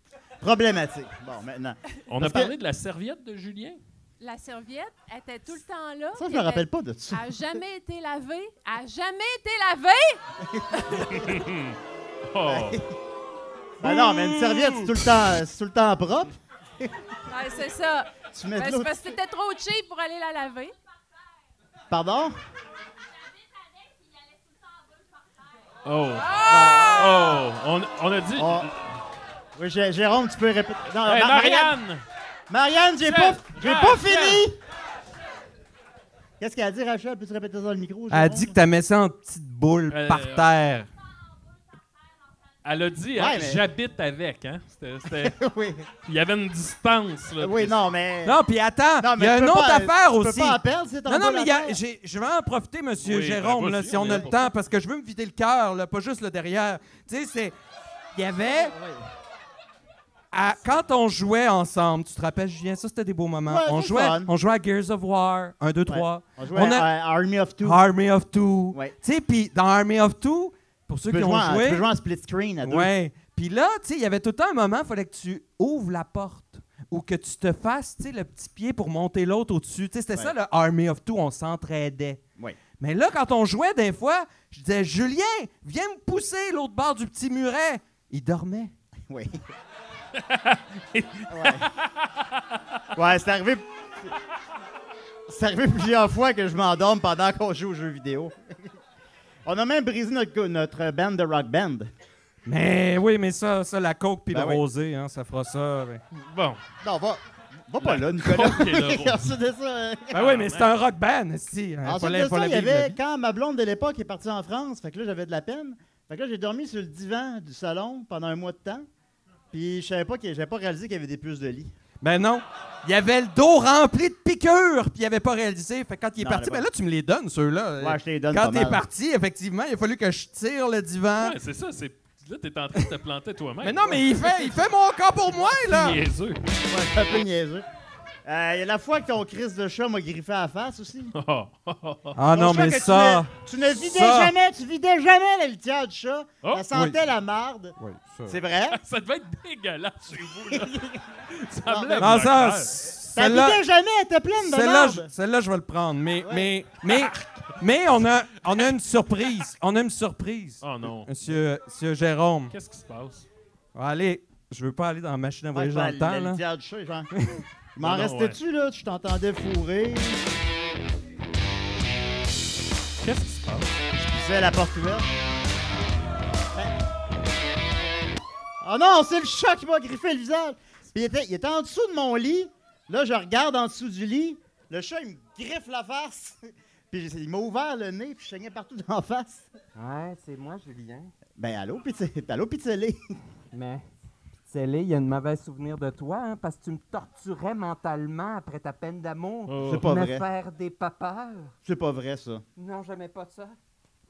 Problématique. Bon, maintenant. On a Parce que- parlé de la serviette de Julien? La serviette était tout le temps là. Ça, je puis me elle rappelle pas de ça. A jamais été lavée. A jamais été lavée. oh. Ben non, mais une serviette, c'est tout le temps, c'est tout le temps propre. Ouais, c'est ça. Tu mets de Ben, l'eau- c'est parce que c'était trop cheap pour aller la laver. Pardon? Oh. Oh. On, on a dit. Oui, Jé- Jérôme, tu peux répéter. Non, Hey, Marianne! Marianne, j'ai pas, j'ai pas fini! Qu'est-ce qu'elle a dit, Rachel? Peux-tu répéter ça dans le micro? Elle a Jérôme? dit que t'as mis ça en petite boule Euh, par terre. Elle a dit, Ouais, hein, mais- j'habite avec, hein? C'était- c'était- oui. Il y avait une distance, là. Oui, non, mais. Non, puis attends, Non, il mais y a tu une peux autre pas- affaire tu peux aussi. pas en perdre, c'est non, non, mais il y a- l'affaire. j'ai- je vais en profiter, monsieur Oui, ben, Jérôme, là, vas-y, si on on est a là le pour temps, parce que je veux me vider le cœur, là, pas juste le derrière. Tu sais, c'est. Il y avait. à- quand on jouait ensemble, tu te rappelles, Julien, ça c'était des beaux moments. Ouais, on, c'est jouait, fun. on jouait à Gears of War, 1, 2, 3. On jouait à Army of Two. Army of Two. Ouais. Tu sais, puis dans Army of Two, pour ceux qui ont joué. tu peux jouer en split screen à deux. Ouais. Puis là, tu sais, il y avait tout le temps un moment, il fallait que tu ouvres la porte ou que tu te fasses, tu sais, le petit pied pour monter l'autre au-dessus. Tu sais, c'était ça le Army of Two, on s'entraidait. Ouais. Mais là, quand on jouait, des fois, je disais, Julien, viens me pousser l'autre bord du petit muret. Il dormait. Oui. ouais. Ouais, c'est arrivé. C'est arrivé plusieurs fois que je m'endorme pendant qu'on joue aux jeux vidéo. On a même brisé notre, notre band de rock band. Mais oui, mais ça, ça la coke puis Ben le oui. rosé, hein, ça fera ça. Bon. Non, va, va pas là, Nicolas. coke et le rose. Ensuite de ça, euh, Ben oui, mais c'est un rock band, si. hein, Ensuite fallait- de ça, fallait il y avait, quand ma blonde de l'époque est partie en France, fait que là, j'avais de la peine. Fait que là, j'ai dormi sur le divan du salon pendant un mois de temps. Puis je savais pas qu'il j'avais pas réalisé qu'il y avait des puces de lit. Ben non. Il y avait le dos rempli de piqûres, puis il avait pas réalisé. Fait que quand il est Non, parti, elle est ben là, tu me les donnes, ceux-là. Ouais, je te les donne Quand pas t'es mal. parti, effectivement, il a fallu que je tire le divan. Ouais, c'est ça, c'est. Là, t'es en train de te planter toi-même. Mais non, mais il fait, il fait mon cas pour moi, là. Niaiseux. C'est un peu niaiseux. Euh, Il y a la fois que ton crise de chat m'a griffé à la face aussi. Oh. Ah Ton non, chat mais que tu ça. ne- Tu ne, vidais ça- jamais, tu vidais jamais la litière du chat. Oh, ça sentait oui. la marde. Oui, ça. C'est vrai? Ça devait être dégueulasse chez vous, là. ça me Non, ça. Ça celle-là, vidait jamais, elle était pleine de celle-là, marde. je, celle-là, je vais le prendre. Mais, mais, mais, mais on a, on a une surprise. On a une surprise. Oh non. Monsieur, monsieur Jérôme. Qu'est-ce qui se passe? Allez, je veux pas aller dans la machine à Ouais, voyager dans le temps, la là. litière du chat, genre. Il m'en restait-tu, là? Tu t'entendais fourrer. Qu'est-ce qui se passe? Je pissais la porte ouverte. Ben- Oh non, c'est le chat qui m'a griffé le visage. Puis il était, il était en dessous de mon lit. Là, je regarde en dessous du lit. Le chat, il me griffe la face. Puis il m'a ouvert le nez, puis je saignais partout dans la face. Ouais, c'est moi, Julien. Ben, allô, pizza- allô Pizzellé. Mais, Célé, il y a un mauvais souvenir de toi, hein, parce que tu me torturais mentalement après ta peine d'amour. Oh. C'est pas me vrai. faire des papeurs. C'est pas vrai, ça. Non, j'aimais pas ça.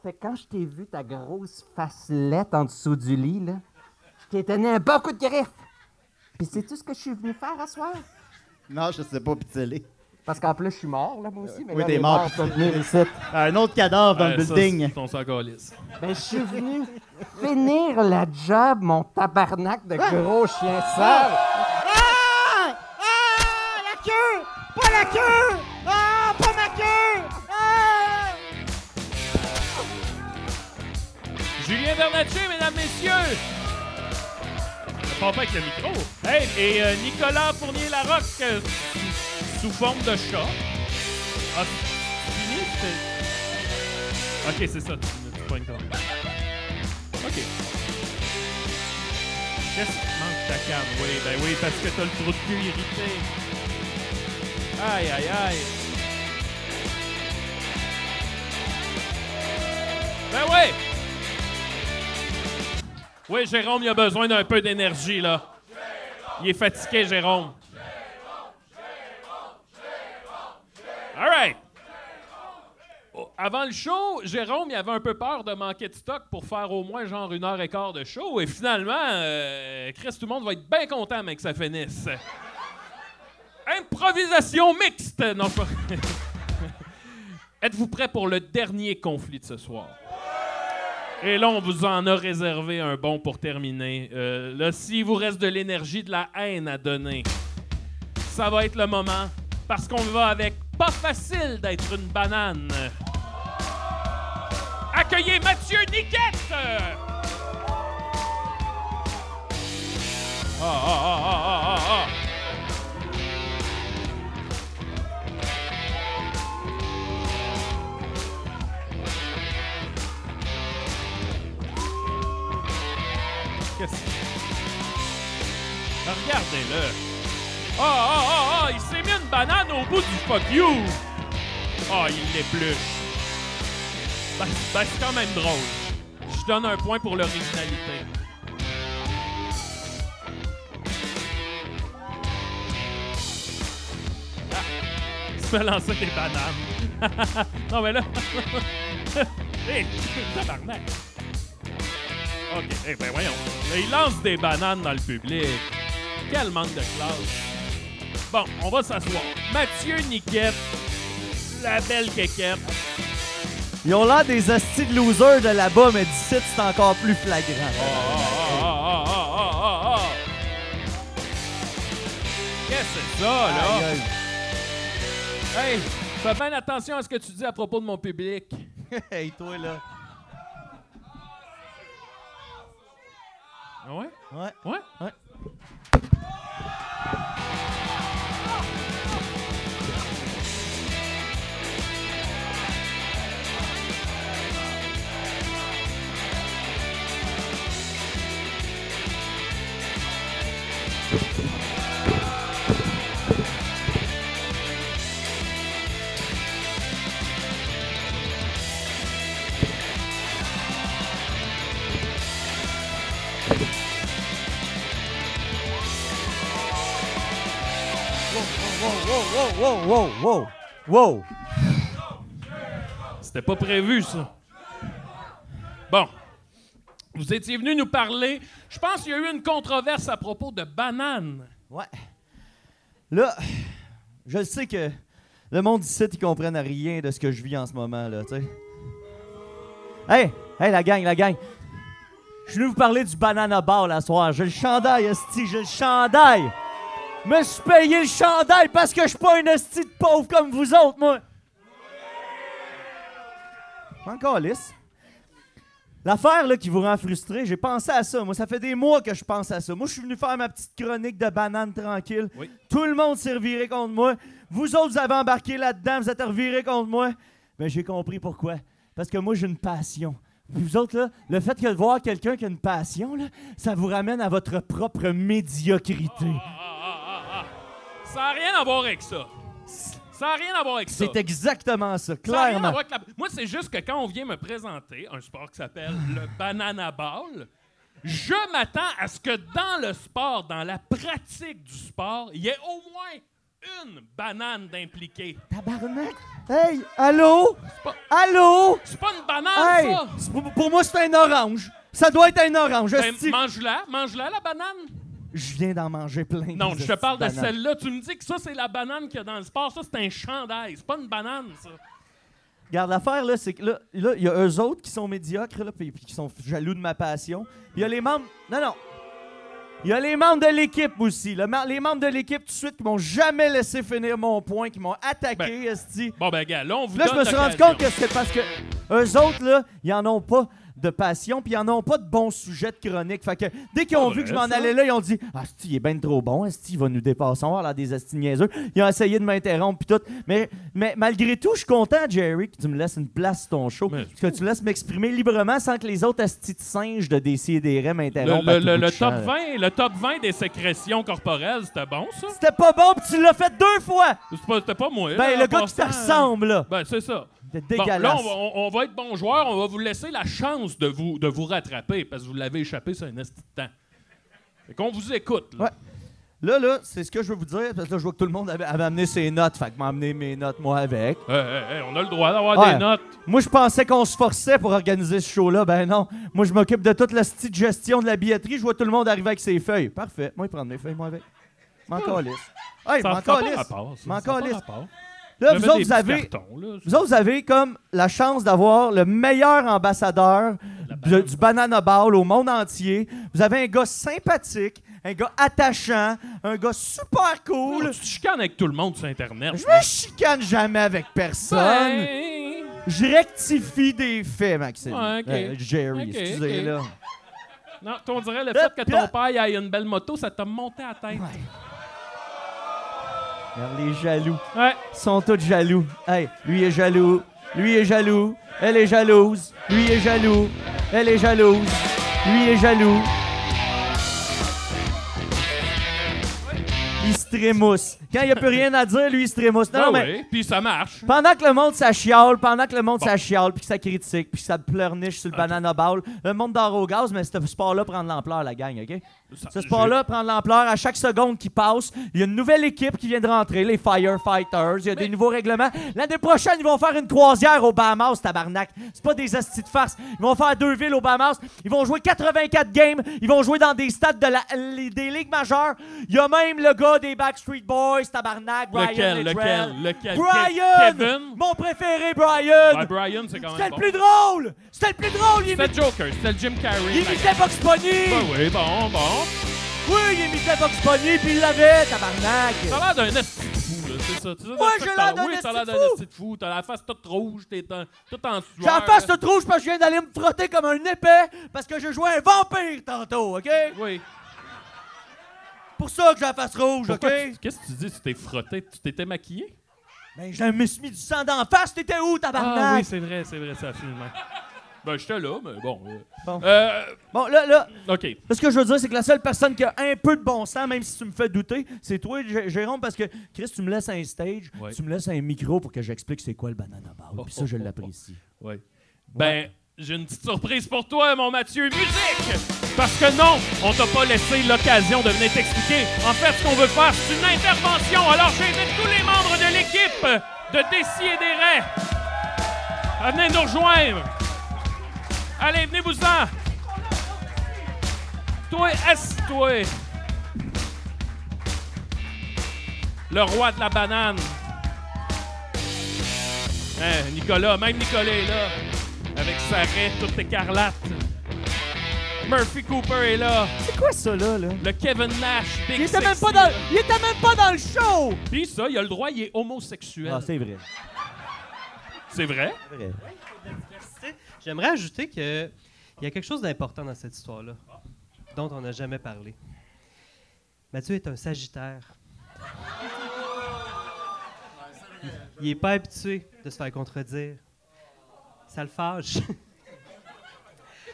Fait que quand je t'ai vu ta grosse facelette en dessous du lit, là, je t'ai donné un bon coup de griffe. Puis sais-tu ce que je suis venu faire à soir? Non, je sais pas, Pizzellé. Parce qu'en plus, je suis mort, là, moi aussi. Mais oui, t'es mort. venir ici. Un autre cadavre dans Ouais, le ça, building. c'est lisse. Ben, je suis venu finir la job, mon tabarnak de gros chien sale. Ah! Ah! La queue! Pas la queue! Ah! Pas ma queue! Ah! Julien Bernatchez, mesdames, messieurs! Pas avec le micro. Hey, et euh, Nicolas Fournier-Larocque, euh, sous forme de chat. Ah, fini? Ok, c'est ça, tu, toi. Ok. Qu'est-ce qui manque ta canne? Oui, ben oui, parce que t'as le trou de cul irrité. Aïe, aïe, aïe. Ben oui! Oui, Jérôme, il a besoin d'un peu d'énergie, là. Il est fatigué, Jérôme. All right. Oh, Avant le show, Jérôme, il avait un peu peur de manquer de stock pour faire au moins genre une heure et quart de show. Et finalement, euh, Chris, tout le monde va être bien content, mec, que ça finisse. Improvisation mixte! Non, pas... Êtes-vous prêts pour le dernier conflit de ce soir? Et là, on vous en a réservé un bon pour terminer. Euh, là, s'il vous reste de l'énergie, de la haine à donner, ça va être le moment. Parce qu'on va avec Pas facile d'être une banane. Accueillez Mathieu Niquette! Ah, ah, ah, ah, ah, ah. Ah, Regardez-le. Ah, ah, ah, ah, il s'est mis une banane au bout du fuck you. Ah, il l'épluche. Ben, ben, c'est quand même drôle. Je donne un point pour l'originalité. Ah, il se fait lancer des bananes. non, mais là... Hé, tabarnak. OK, eh ben voyons. Il lance des bananes dans le public. Quel manque de classe. Bon, on va s'asseoir. Mathieu Niquette, la belle quéquette. Ils ont l'air des hosties de losers de là-bas, mais d'ici, c'est encore plus flagrant. Ah, ah, ah. Qu'est-ce que c'est ça, là? Aïe, aïe. Hey, fais bien attention à ce que tu dis à propos de mon public. hey, toi, là. Ah ouais? Ouais. Ouais? Ouais. Wow, wow, wow, wow. C'était pas prévu, ça. Bon. Vous étiez venu nous parler. Je pense qu'il y a eu une controverse à propos de bananes. Ouais. Là, je sais que le monde ici, ils comprennent rien de ce que je vis en ce moment, là, tu sais. Hey, hey, la gang, la gang. Je suis venu vous parler du banana bar la soir. J'ai le chandail, esti, j'ai le chandail. Me suis payé le chandail parce que je suis pas un esti de pauvre comme vous autres, moi. Encore lisse. L'affaire là, qui vous rend frustré, j'ai pensé à ça. Moi, ça fait des mois que je pense à ça. Moi, je suis venu faire ma petite chronique de banane tranquille. Oui. Tout le monde s'est reviré contre moi. Vous autres, vous avez embarqué là-dedans, vous êtes revirés contre moi. Mais j'ai compris pourquoi. Parce que moi, j'ai une passion. Puis Vous autres, là, le fait que de voir quelqu'un qui a une passion, là, ça vous ramène à votre propre médiocrité. Ça n'a rien à voir avec ça. Ça n'a rien à voir avec ça. C'est exactement ça, Ça n'a rien à clairement. voir avec la- Moi, c'est juste que quand on vient me présenter un sport qui s'appelle le banana ball, je m'attends à ce que dans le sport, dans la pratique du sport, il y ait au moins une banane d'impliquée. Tabarnak! Hey, allô? Allô? C'est pas une banane, Hey, ça! pour, moi, c'est un orange. Ça doit être un orange. Ben, mange-la, mange-la, la banane. Je viens d'en manger plein. Non, je te parle de celle-là. Tu me dis que ça, c'est la banane qu'il y a dans le sport. Ça, c'est un chandail. C'est pas une banane, ça. Regarde, l'affaire, là, c'est que là, là, il y a eux autres qui sont médiocres, là, puis puis qui sont jaloux de ma passion. Puis il y a les membres. Non, non. Il y a les membres de l'équipe aussi. Le ma- les membres de l'équipe, tout de suite, qui m'ont jamais laissé finir mon point, qui m'ont attaqué, esti. Bon, ben, gars, là, on vous Là, je me suis rendu compte que c'est parce que eux autres, là, ils en ont pas de passion, puis ils en ont pas de bons sujets de chronique. Fait que dès qu'ils ont vu que je m'en allais là, ils ont dit Ah, c'ti, il est bien trop bon, il va nous dépasser, on va avoir des Asti niaiseux. Ils ont essayé de m'interrompre, puis tout. Mais, mais malgré tout, je suis content, Jerry, que tu me laisses une place sur ton show, que tu laisses m'exprimer librement sans que les autres Asti de singes de DCDR Le, m'interrompent. le- top là. 20, le top 20 des sécrétions corporelles, c'était bon, ça? C'était pas bon, puis tu l'as fait deux fois! C'est pas- C'était pas moi. Ben, là, le gars qui te passant. ressemble, là. Ben, c'est ça. C'était Bon, dégueulasse. là, on va, on- on va être bons joueurs. On va vous laisser la chance de vous, de vous rattraper parce que vous l'avez échappé sur un de temps. Fait qu'on vous écoute. Là. Ouais. Là, là, c'est ce que je veux vous dire, parce que là, je vois que tout le monde avait, avait amené ses notes, fait que m'a amené mes notes, moi, avec. Hey, hey, hey, on a le droit d'avoir Ouais. des notes. Moi, je pensais qu'on se forçait pour organiser ce show-là. Ben non. Moi, je m'occupe de toute la petite gestion de la billetterie. Je vois tout le monde arriver avec ses feuilles. Parfait. Moi, il prend mes feuilles, moi, avec. M'en calisse. Hey, m'en calisse. Là, vous autres, vous avez, cartons, là. vous autres, vous avez comme la chance d'avoir le meilleur ambassadeur de- du Banana Ball au monde entier. Vous avez un gars sympathique, un gars attachant, un gars super cool. Tu te chicanes avec tout le monde sur Internet. Je me chicane jamais avec personne. Ben, Je rectifie des faits, Maxime. Ouais, ok. Euh, Jerry, Ok, excusez, ok. là. Non, on dirait le fait que ton père ait une belle moto, ça t'a monté à la tête. Regarde les jaloux. Ouais. Ils sont tous jaloux. Hey, lui est jaloux. Lui est jaloux. Elle est jalouse. Lui est jaloux. Elle est jalouse. Lui est jaloux. Trémousse. Quand il n'y a plus rien à dire, lui, il se trémousse. Non, Ah mais oui, puis ça marche. pendant que le monde s'achiale, pendant que le monde s'achiale, puis que ça critique, puis que ça pleurniche sur le banana ball, le monde dort au gaz, mais ce sport-là prend de l'ampleur, la gang, OK? Ce sport-là prend de l'ampleur. À chaque seconde qui passe, il y a une nouvelle équipe qui vient de rentrer, les Firefighters. Il y a des nouveaux règlements. L'année prochaine, ils vont faire une croisière aux Bahamas, tabarnak. C'est pas des hosties de farce. Ils vont faire deux villes aux Bahamas. Ils vont jouer 84 games. Ils vont jouer dans des stades de la, les- des ligues majeures. Il y a même le gars des Backstreet Boys, tabarnak, Brian Lequel, Littrell. lequel, lequel? Brian! Ke- Kevin? Mon préféré, Brian! Brian, c'est quand même C'était bon. le plus drôle! C'était le plus drôle! Il C'était Joker, c'était le Jim Carrey. il imitait Box Bunny! Ben oui, bon, bon. Oui, il imitait Box Bunny, puis il l'avait, tabarnak! T'as l'air d'un de fou, là, c'est ça. C'est ça, Ouais, j'ai l'air d'un Oui, t'as l'air d'un fou. T'as la face toute rouge, t'es tout en J'ai la face toute rouge parce que je viens d'aller me frotter comme un épais parce que je jouais un vampire tantôt, OK? Oui. Pour ça que j'ai la face rouge, OK? Tu- Qu'est-ce que tu dis? Tu t'es frotté? Tu t'étais maquillé? Ben, je me suis mis du sang d'en face. T'étais où, tabarnak? Ah oui, c'est vrai, c'est vrai, ça, finalement. Ben, j'étais là, mais bon. euh, Bon. Euh, Bon, là, là, OK. là, ce que je veux dire, c'est que la seule personne qui a un peu de bon sens, même si tu me fais douter, c'est toi, Jérôme, parce que, Chris, tu me laisses un stage, Ouais. tu me laisses un micro pour que j'explique c'est quoi le banana ball. Puis ça, je l'apprécie. Oui. Ben, j'ai une petite surprise pour toi, mon Mathieu. Musique! Parce que non, on t'a pas laissé l'occasion de venir t'expliquer. En fait, ce qu'on veut faire, c'est une intervention. Alors, j'invite tous les membres de l'équipe de Dessy et des Raies à venir nous rejoindre. Allez, venez-vous-en. Toi, assis-toi. Le roi de la banane. Hein, Nicolas, même Nicolas là. Avec sa raie toute écarlate. Murphy Cooper est là. C'est quoi ça, là? là? Le Kevin Nash. Big Il était, même pas dans, il était même pas dans le show! Puis ça, il a le droit, il est homosexuel. Ah, c'est vrai. c'est vrai? C'est vrai. J'aimerais ajouter qu'il y a quelque chose d'important dans cette histoire-là, dont on n'a jamais parlé. Mathieu est un Sagittaire. Il n'est pas habitué de se faire contredire. Ça le fâche.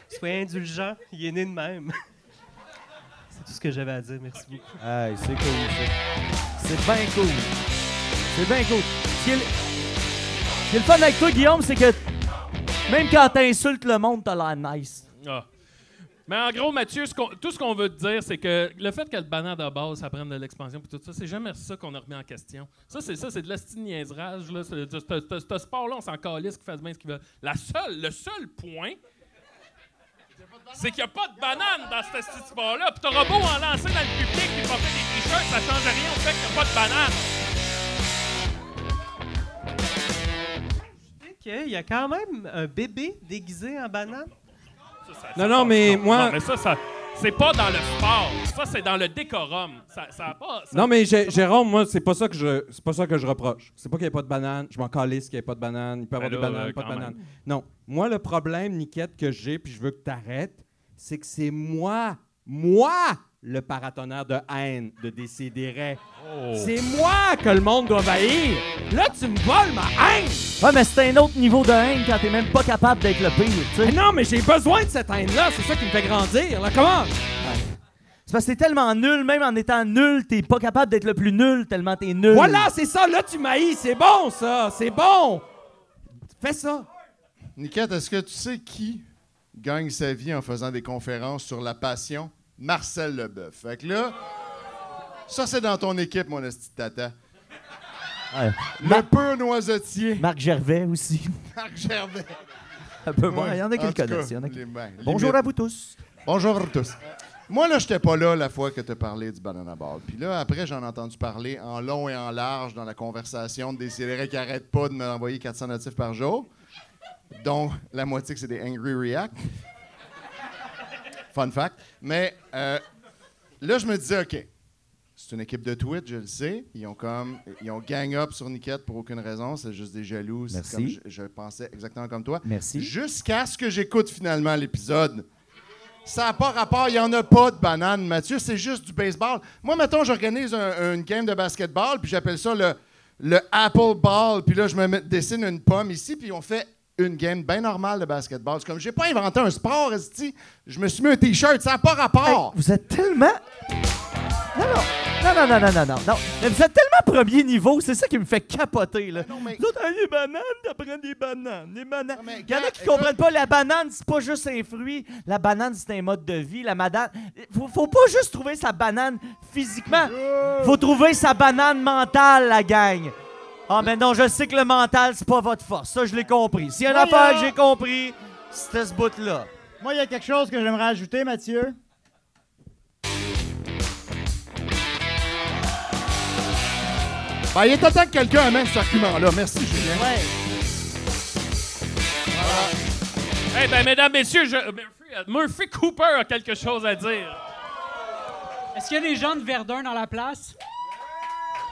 Soyez indulgent, il est né de même. C'est tout ce que j'avais à dire, merci beaucoup. Hey, c'est cool, ça. C'est bien cool. C'est bien cool. Ce qui est le, ce qui est le fun avec toi, Guillaume, c'est que même quand t'insultes le monde, t'as l'air nice. Ah. Mais en gros, Mathieu, tout ce qu'on veut te dire, c'est que le fait que le banane de base, ça prenne de l'expansion et tout ça, c'est jamais ça qu'on a remis en question. Ça, c'est ça, c'est de l'asti de niaisrage. Là. C'est- Ce sport-là, on s'en calisse, qu'ils fassent bien ce qu'ils veulent. La seule, le seul point, c'est qu'il n'y a pas de banane dans ce sport-là. Puis t'auras beau en lancer dans le public puis porter des t-shirts, ça change rien au fait qu'il n'y a pas de banane. Il y a quand même un bébé déguisé en banane. Non, non, mais Non, moi. non, mais ça, ça c'est pas dans le sport. Ça, c'est dans le décorum. Ça, ça a pas. ça- Non, mais Jé- Jérôme, moi, c'est pas ça que je c'est pas ça que je reproche. C'est pas qu'il n'y ait pas de banane. Je m'en calisse qu'il n'y ait pas de banane. Il peut y avoir Ben des bananes, euh, pas de même. Non. Moi, le problème, Niquette, que j'ai, puis je veux que tu arrêtes, c'est que c'est moi, moi, le paratonnerre de haine de Décideret. Oh. C'est moi que le monde doit haïr. Là, tu me voles ma haine. Ouais, mais c'est un autre niveau de haine quand t'es même pas capable d'être le pire, tu sais. Mais non, mais j'ai besoin de cette haine-là. C'est ça qui me fait grandir. Là, comment? C'est parce que t'es tellement nul, même en étant nul, t'es pas capable d'être le plus nul tellement t'es nul. Voilà, c'est ça. Là, tu m'haïs. C'est bon, ça. C'est bon. Fais ça. Niquette, est-ce que tu sais qui gagne sa vie en faisant des conférences sur la passion? Marcel Leboeuf. Fait que là, ça, c'est dans ton équipe, mon esti de tata. Le peu noisetier. Marc Gervais aussi. Marc Gervais. Un peu moins. Il y en a qui le connaissent. il y en a qui- Bonjour à vous tous. Bonjour à vous tous. Moi, là, j'étais pas là la fois que tu as parlé du Banana Ball. Puis là, après, j'en ai entendu parler en long et en large dans la conversation de des CDR qui arrêtent pas de m'envoyer 400 notifs par jour, dont la moitié que c'est des Angry React. Fun fact. Mais euh, là, je me disais, OK, c'est une équipe de Twitch, je le sais. Ils ont comme, ils ont gang up sur Niquette pour aucune raison. C'est juste des jaloux. C'est Merci. comme je, je pensais exactement comme toi. Merci. Jusqu'à ce que j'écoute finalement l'épisode. Ça n'a pas rapport, il n'y en a pas de banane, Mathieu, c'est juste du baseball. Moi, mettons, j'organise un- une game de basketball, puis j'appelle ça le, le Apple Ball, puis là, je me mets- dessine une pomme ici, puis on fait une game bien normale de basketball. C'est comme, j'ai pas inventé un sport, esti. je me suis mis un T-shirt, ça n'a pas rapport. Vous êtes tellement. Non, non. Non, non, non, non, non, non, non. Mais vous êtes tellement premier niveau, c'est ça qui me fait capoter, là. Vous autres, ah, les bananes, t'apprends des bananes, des bananes. Il y en a qui comprennent pas, la banane, c'est pas juste un fruit. La banane, c'est un mode de vie. La banane... Faut, faut pas juste trouver sa banane physiquement. Faut trouver sa banane mentale, la gang. Ah, mais non, je sais que le mental, c'est pas votre force. Ça, je l'ai compris. S'il y a une Moi, affaire que j'ai compris, c'était ce bout-là. Moi, il y a quelque chose que j'aimerais ajouter, Mathieu. Ben, il est temps que quelqu'un amène cet argument-là. Merci, Julien. Eh ben, mesdames, messieurs, je- Murphy, Murphy Cooper a quelque chose à dire. Est-ce qu'il y a des gens de Verdun dans la place?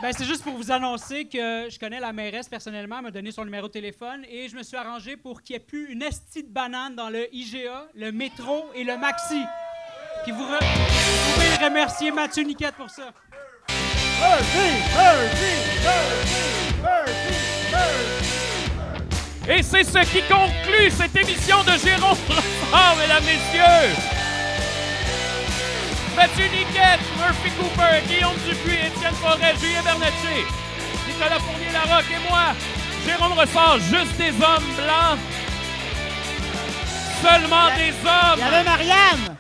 Ben, c'est juste pour vous annoncer que je connais la mairesse personnellement, elle m'a donné son numéro de téléphone et je me suis arrangé pour qu'il n'y ait plus une estie de banane dans le IGA, le métro et le maxi. Puis vous, re- vous pouvez remercier Mathieu Niquette pour ça. Et c'est ce qui conclut cette émission de Jérôme Brossard, mesdames, messieurs. Mathieu Niquette, Murphy Cooper, Guillaume Dupuis, Étienne Forêt, Julien Bernatchez, Nicolas Fournier-Larocque et moi, Jérôme Ressort, juste des hommes blancs. Seulement des hommes. Il y avait Marianne.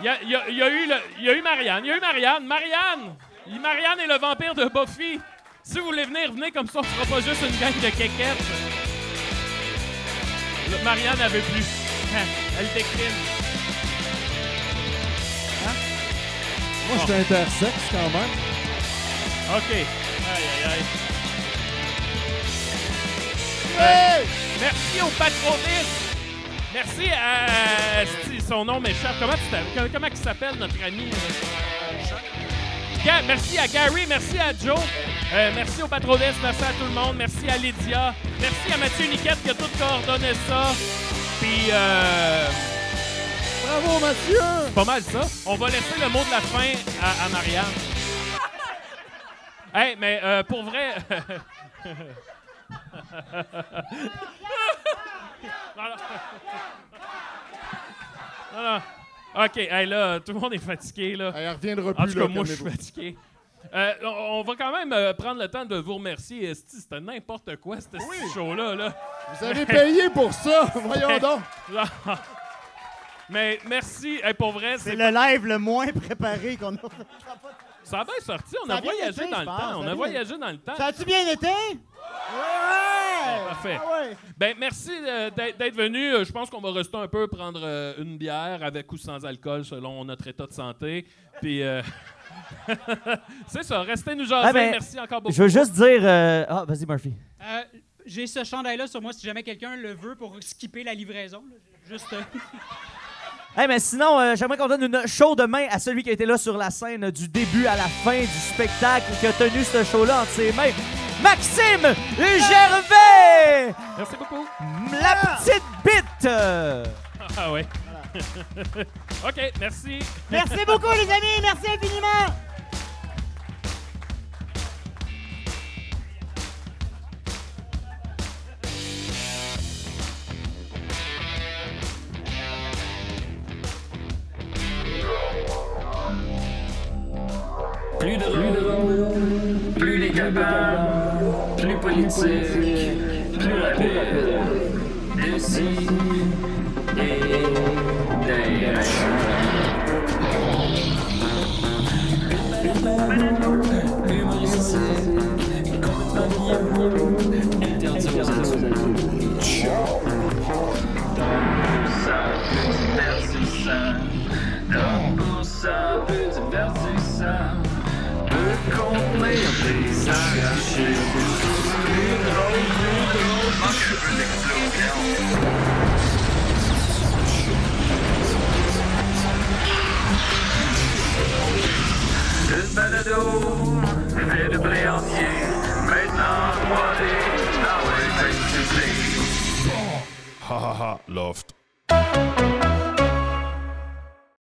Il y a, il y a- il y a eu le- il y a eu Marianne. Il y a eu Marianne. Marianne! Marianne est le vampire de Buffy. Si vous voulez venir, venez comme ça, on fera pas juste une gang de quéquettes. Le- Marianne avait plus. Elle décline. Moi, je suis intersexe quand même. OK. Aïe, aïe, aïe. Euh, merci au patronisme. Merci à... si, Son nom m'échappe. Comment, tu t'appelles- comment, il s'appelle, notre ami? Ga- merci à Gary, merci à Joe, euh, merci au patronisme, merci à tout le monde, merci à Lydia, merci à Mathieu Niquette qui a tout coordonné ça. Puis, euh, Bravo, Mathieu! c'est pas mal ça. On va laisser le mot de la fin à, à Marianne. hey, mais euh, pour vrai. Non, non. OK, hey, là, tout le monde est fatigué. Là. Elle reviendra En plus, tout cas, là, moi, je suis fatigué. Euh, on, on va quand même euh, prendre le temps de vous remercier. C'était n'importe quoi, ce show-là. Là. Vous avez payé pour ça, voyons donc. Mais merci, Hey, pour vrai, C'est c'est le live le moins préparé qu'on a fait. ça a bien sorti. On Ça a, voyagé été, dans le pense, temps. ça On a voyagé dans le temps. Ça a-tu bien été? Ouais! Parfait. Ah ouais. Ben, merci euh, d'être venu. Euh, Je pense qu'on va rester un peu prendre euh, une bière avec ou sans alcool selon notre état de santé. Puis, euh, c'est ça. Restez nous jaser. Ah, ben, merci encore beaucoup. Je veux juste dire. euh, Ah, vas-y, Murphy. Euh, J'ai ce chandail-là sur moi si jamais quelqu'un le veut pour skipper la livraison. là. Juste. Hey, mais sinon, euh, j'aimerais qu'on donne une chaude main à celui qui a été là sur la scène du début à la fin du spectacle, qui a tenu ce show-là entre ses mains. Maxime Gervais! Merci beaucoup. La petite bite! Ah ouais. OK, merci. Merci beaucoup, les amis. Merci infiniment. Plus de rôle, plus les capables, plus politique, plus la rapide. D'ici et d'ailleurs. Humoristique, interdit aux adultes. Divertissant, peut contenir des arrachés. Plus drôle, plus drôle, manque un peu d'explosion. Une balado fait de blé entier, maintenant 3D, ah ouais, basically. Ha ha ha, loft.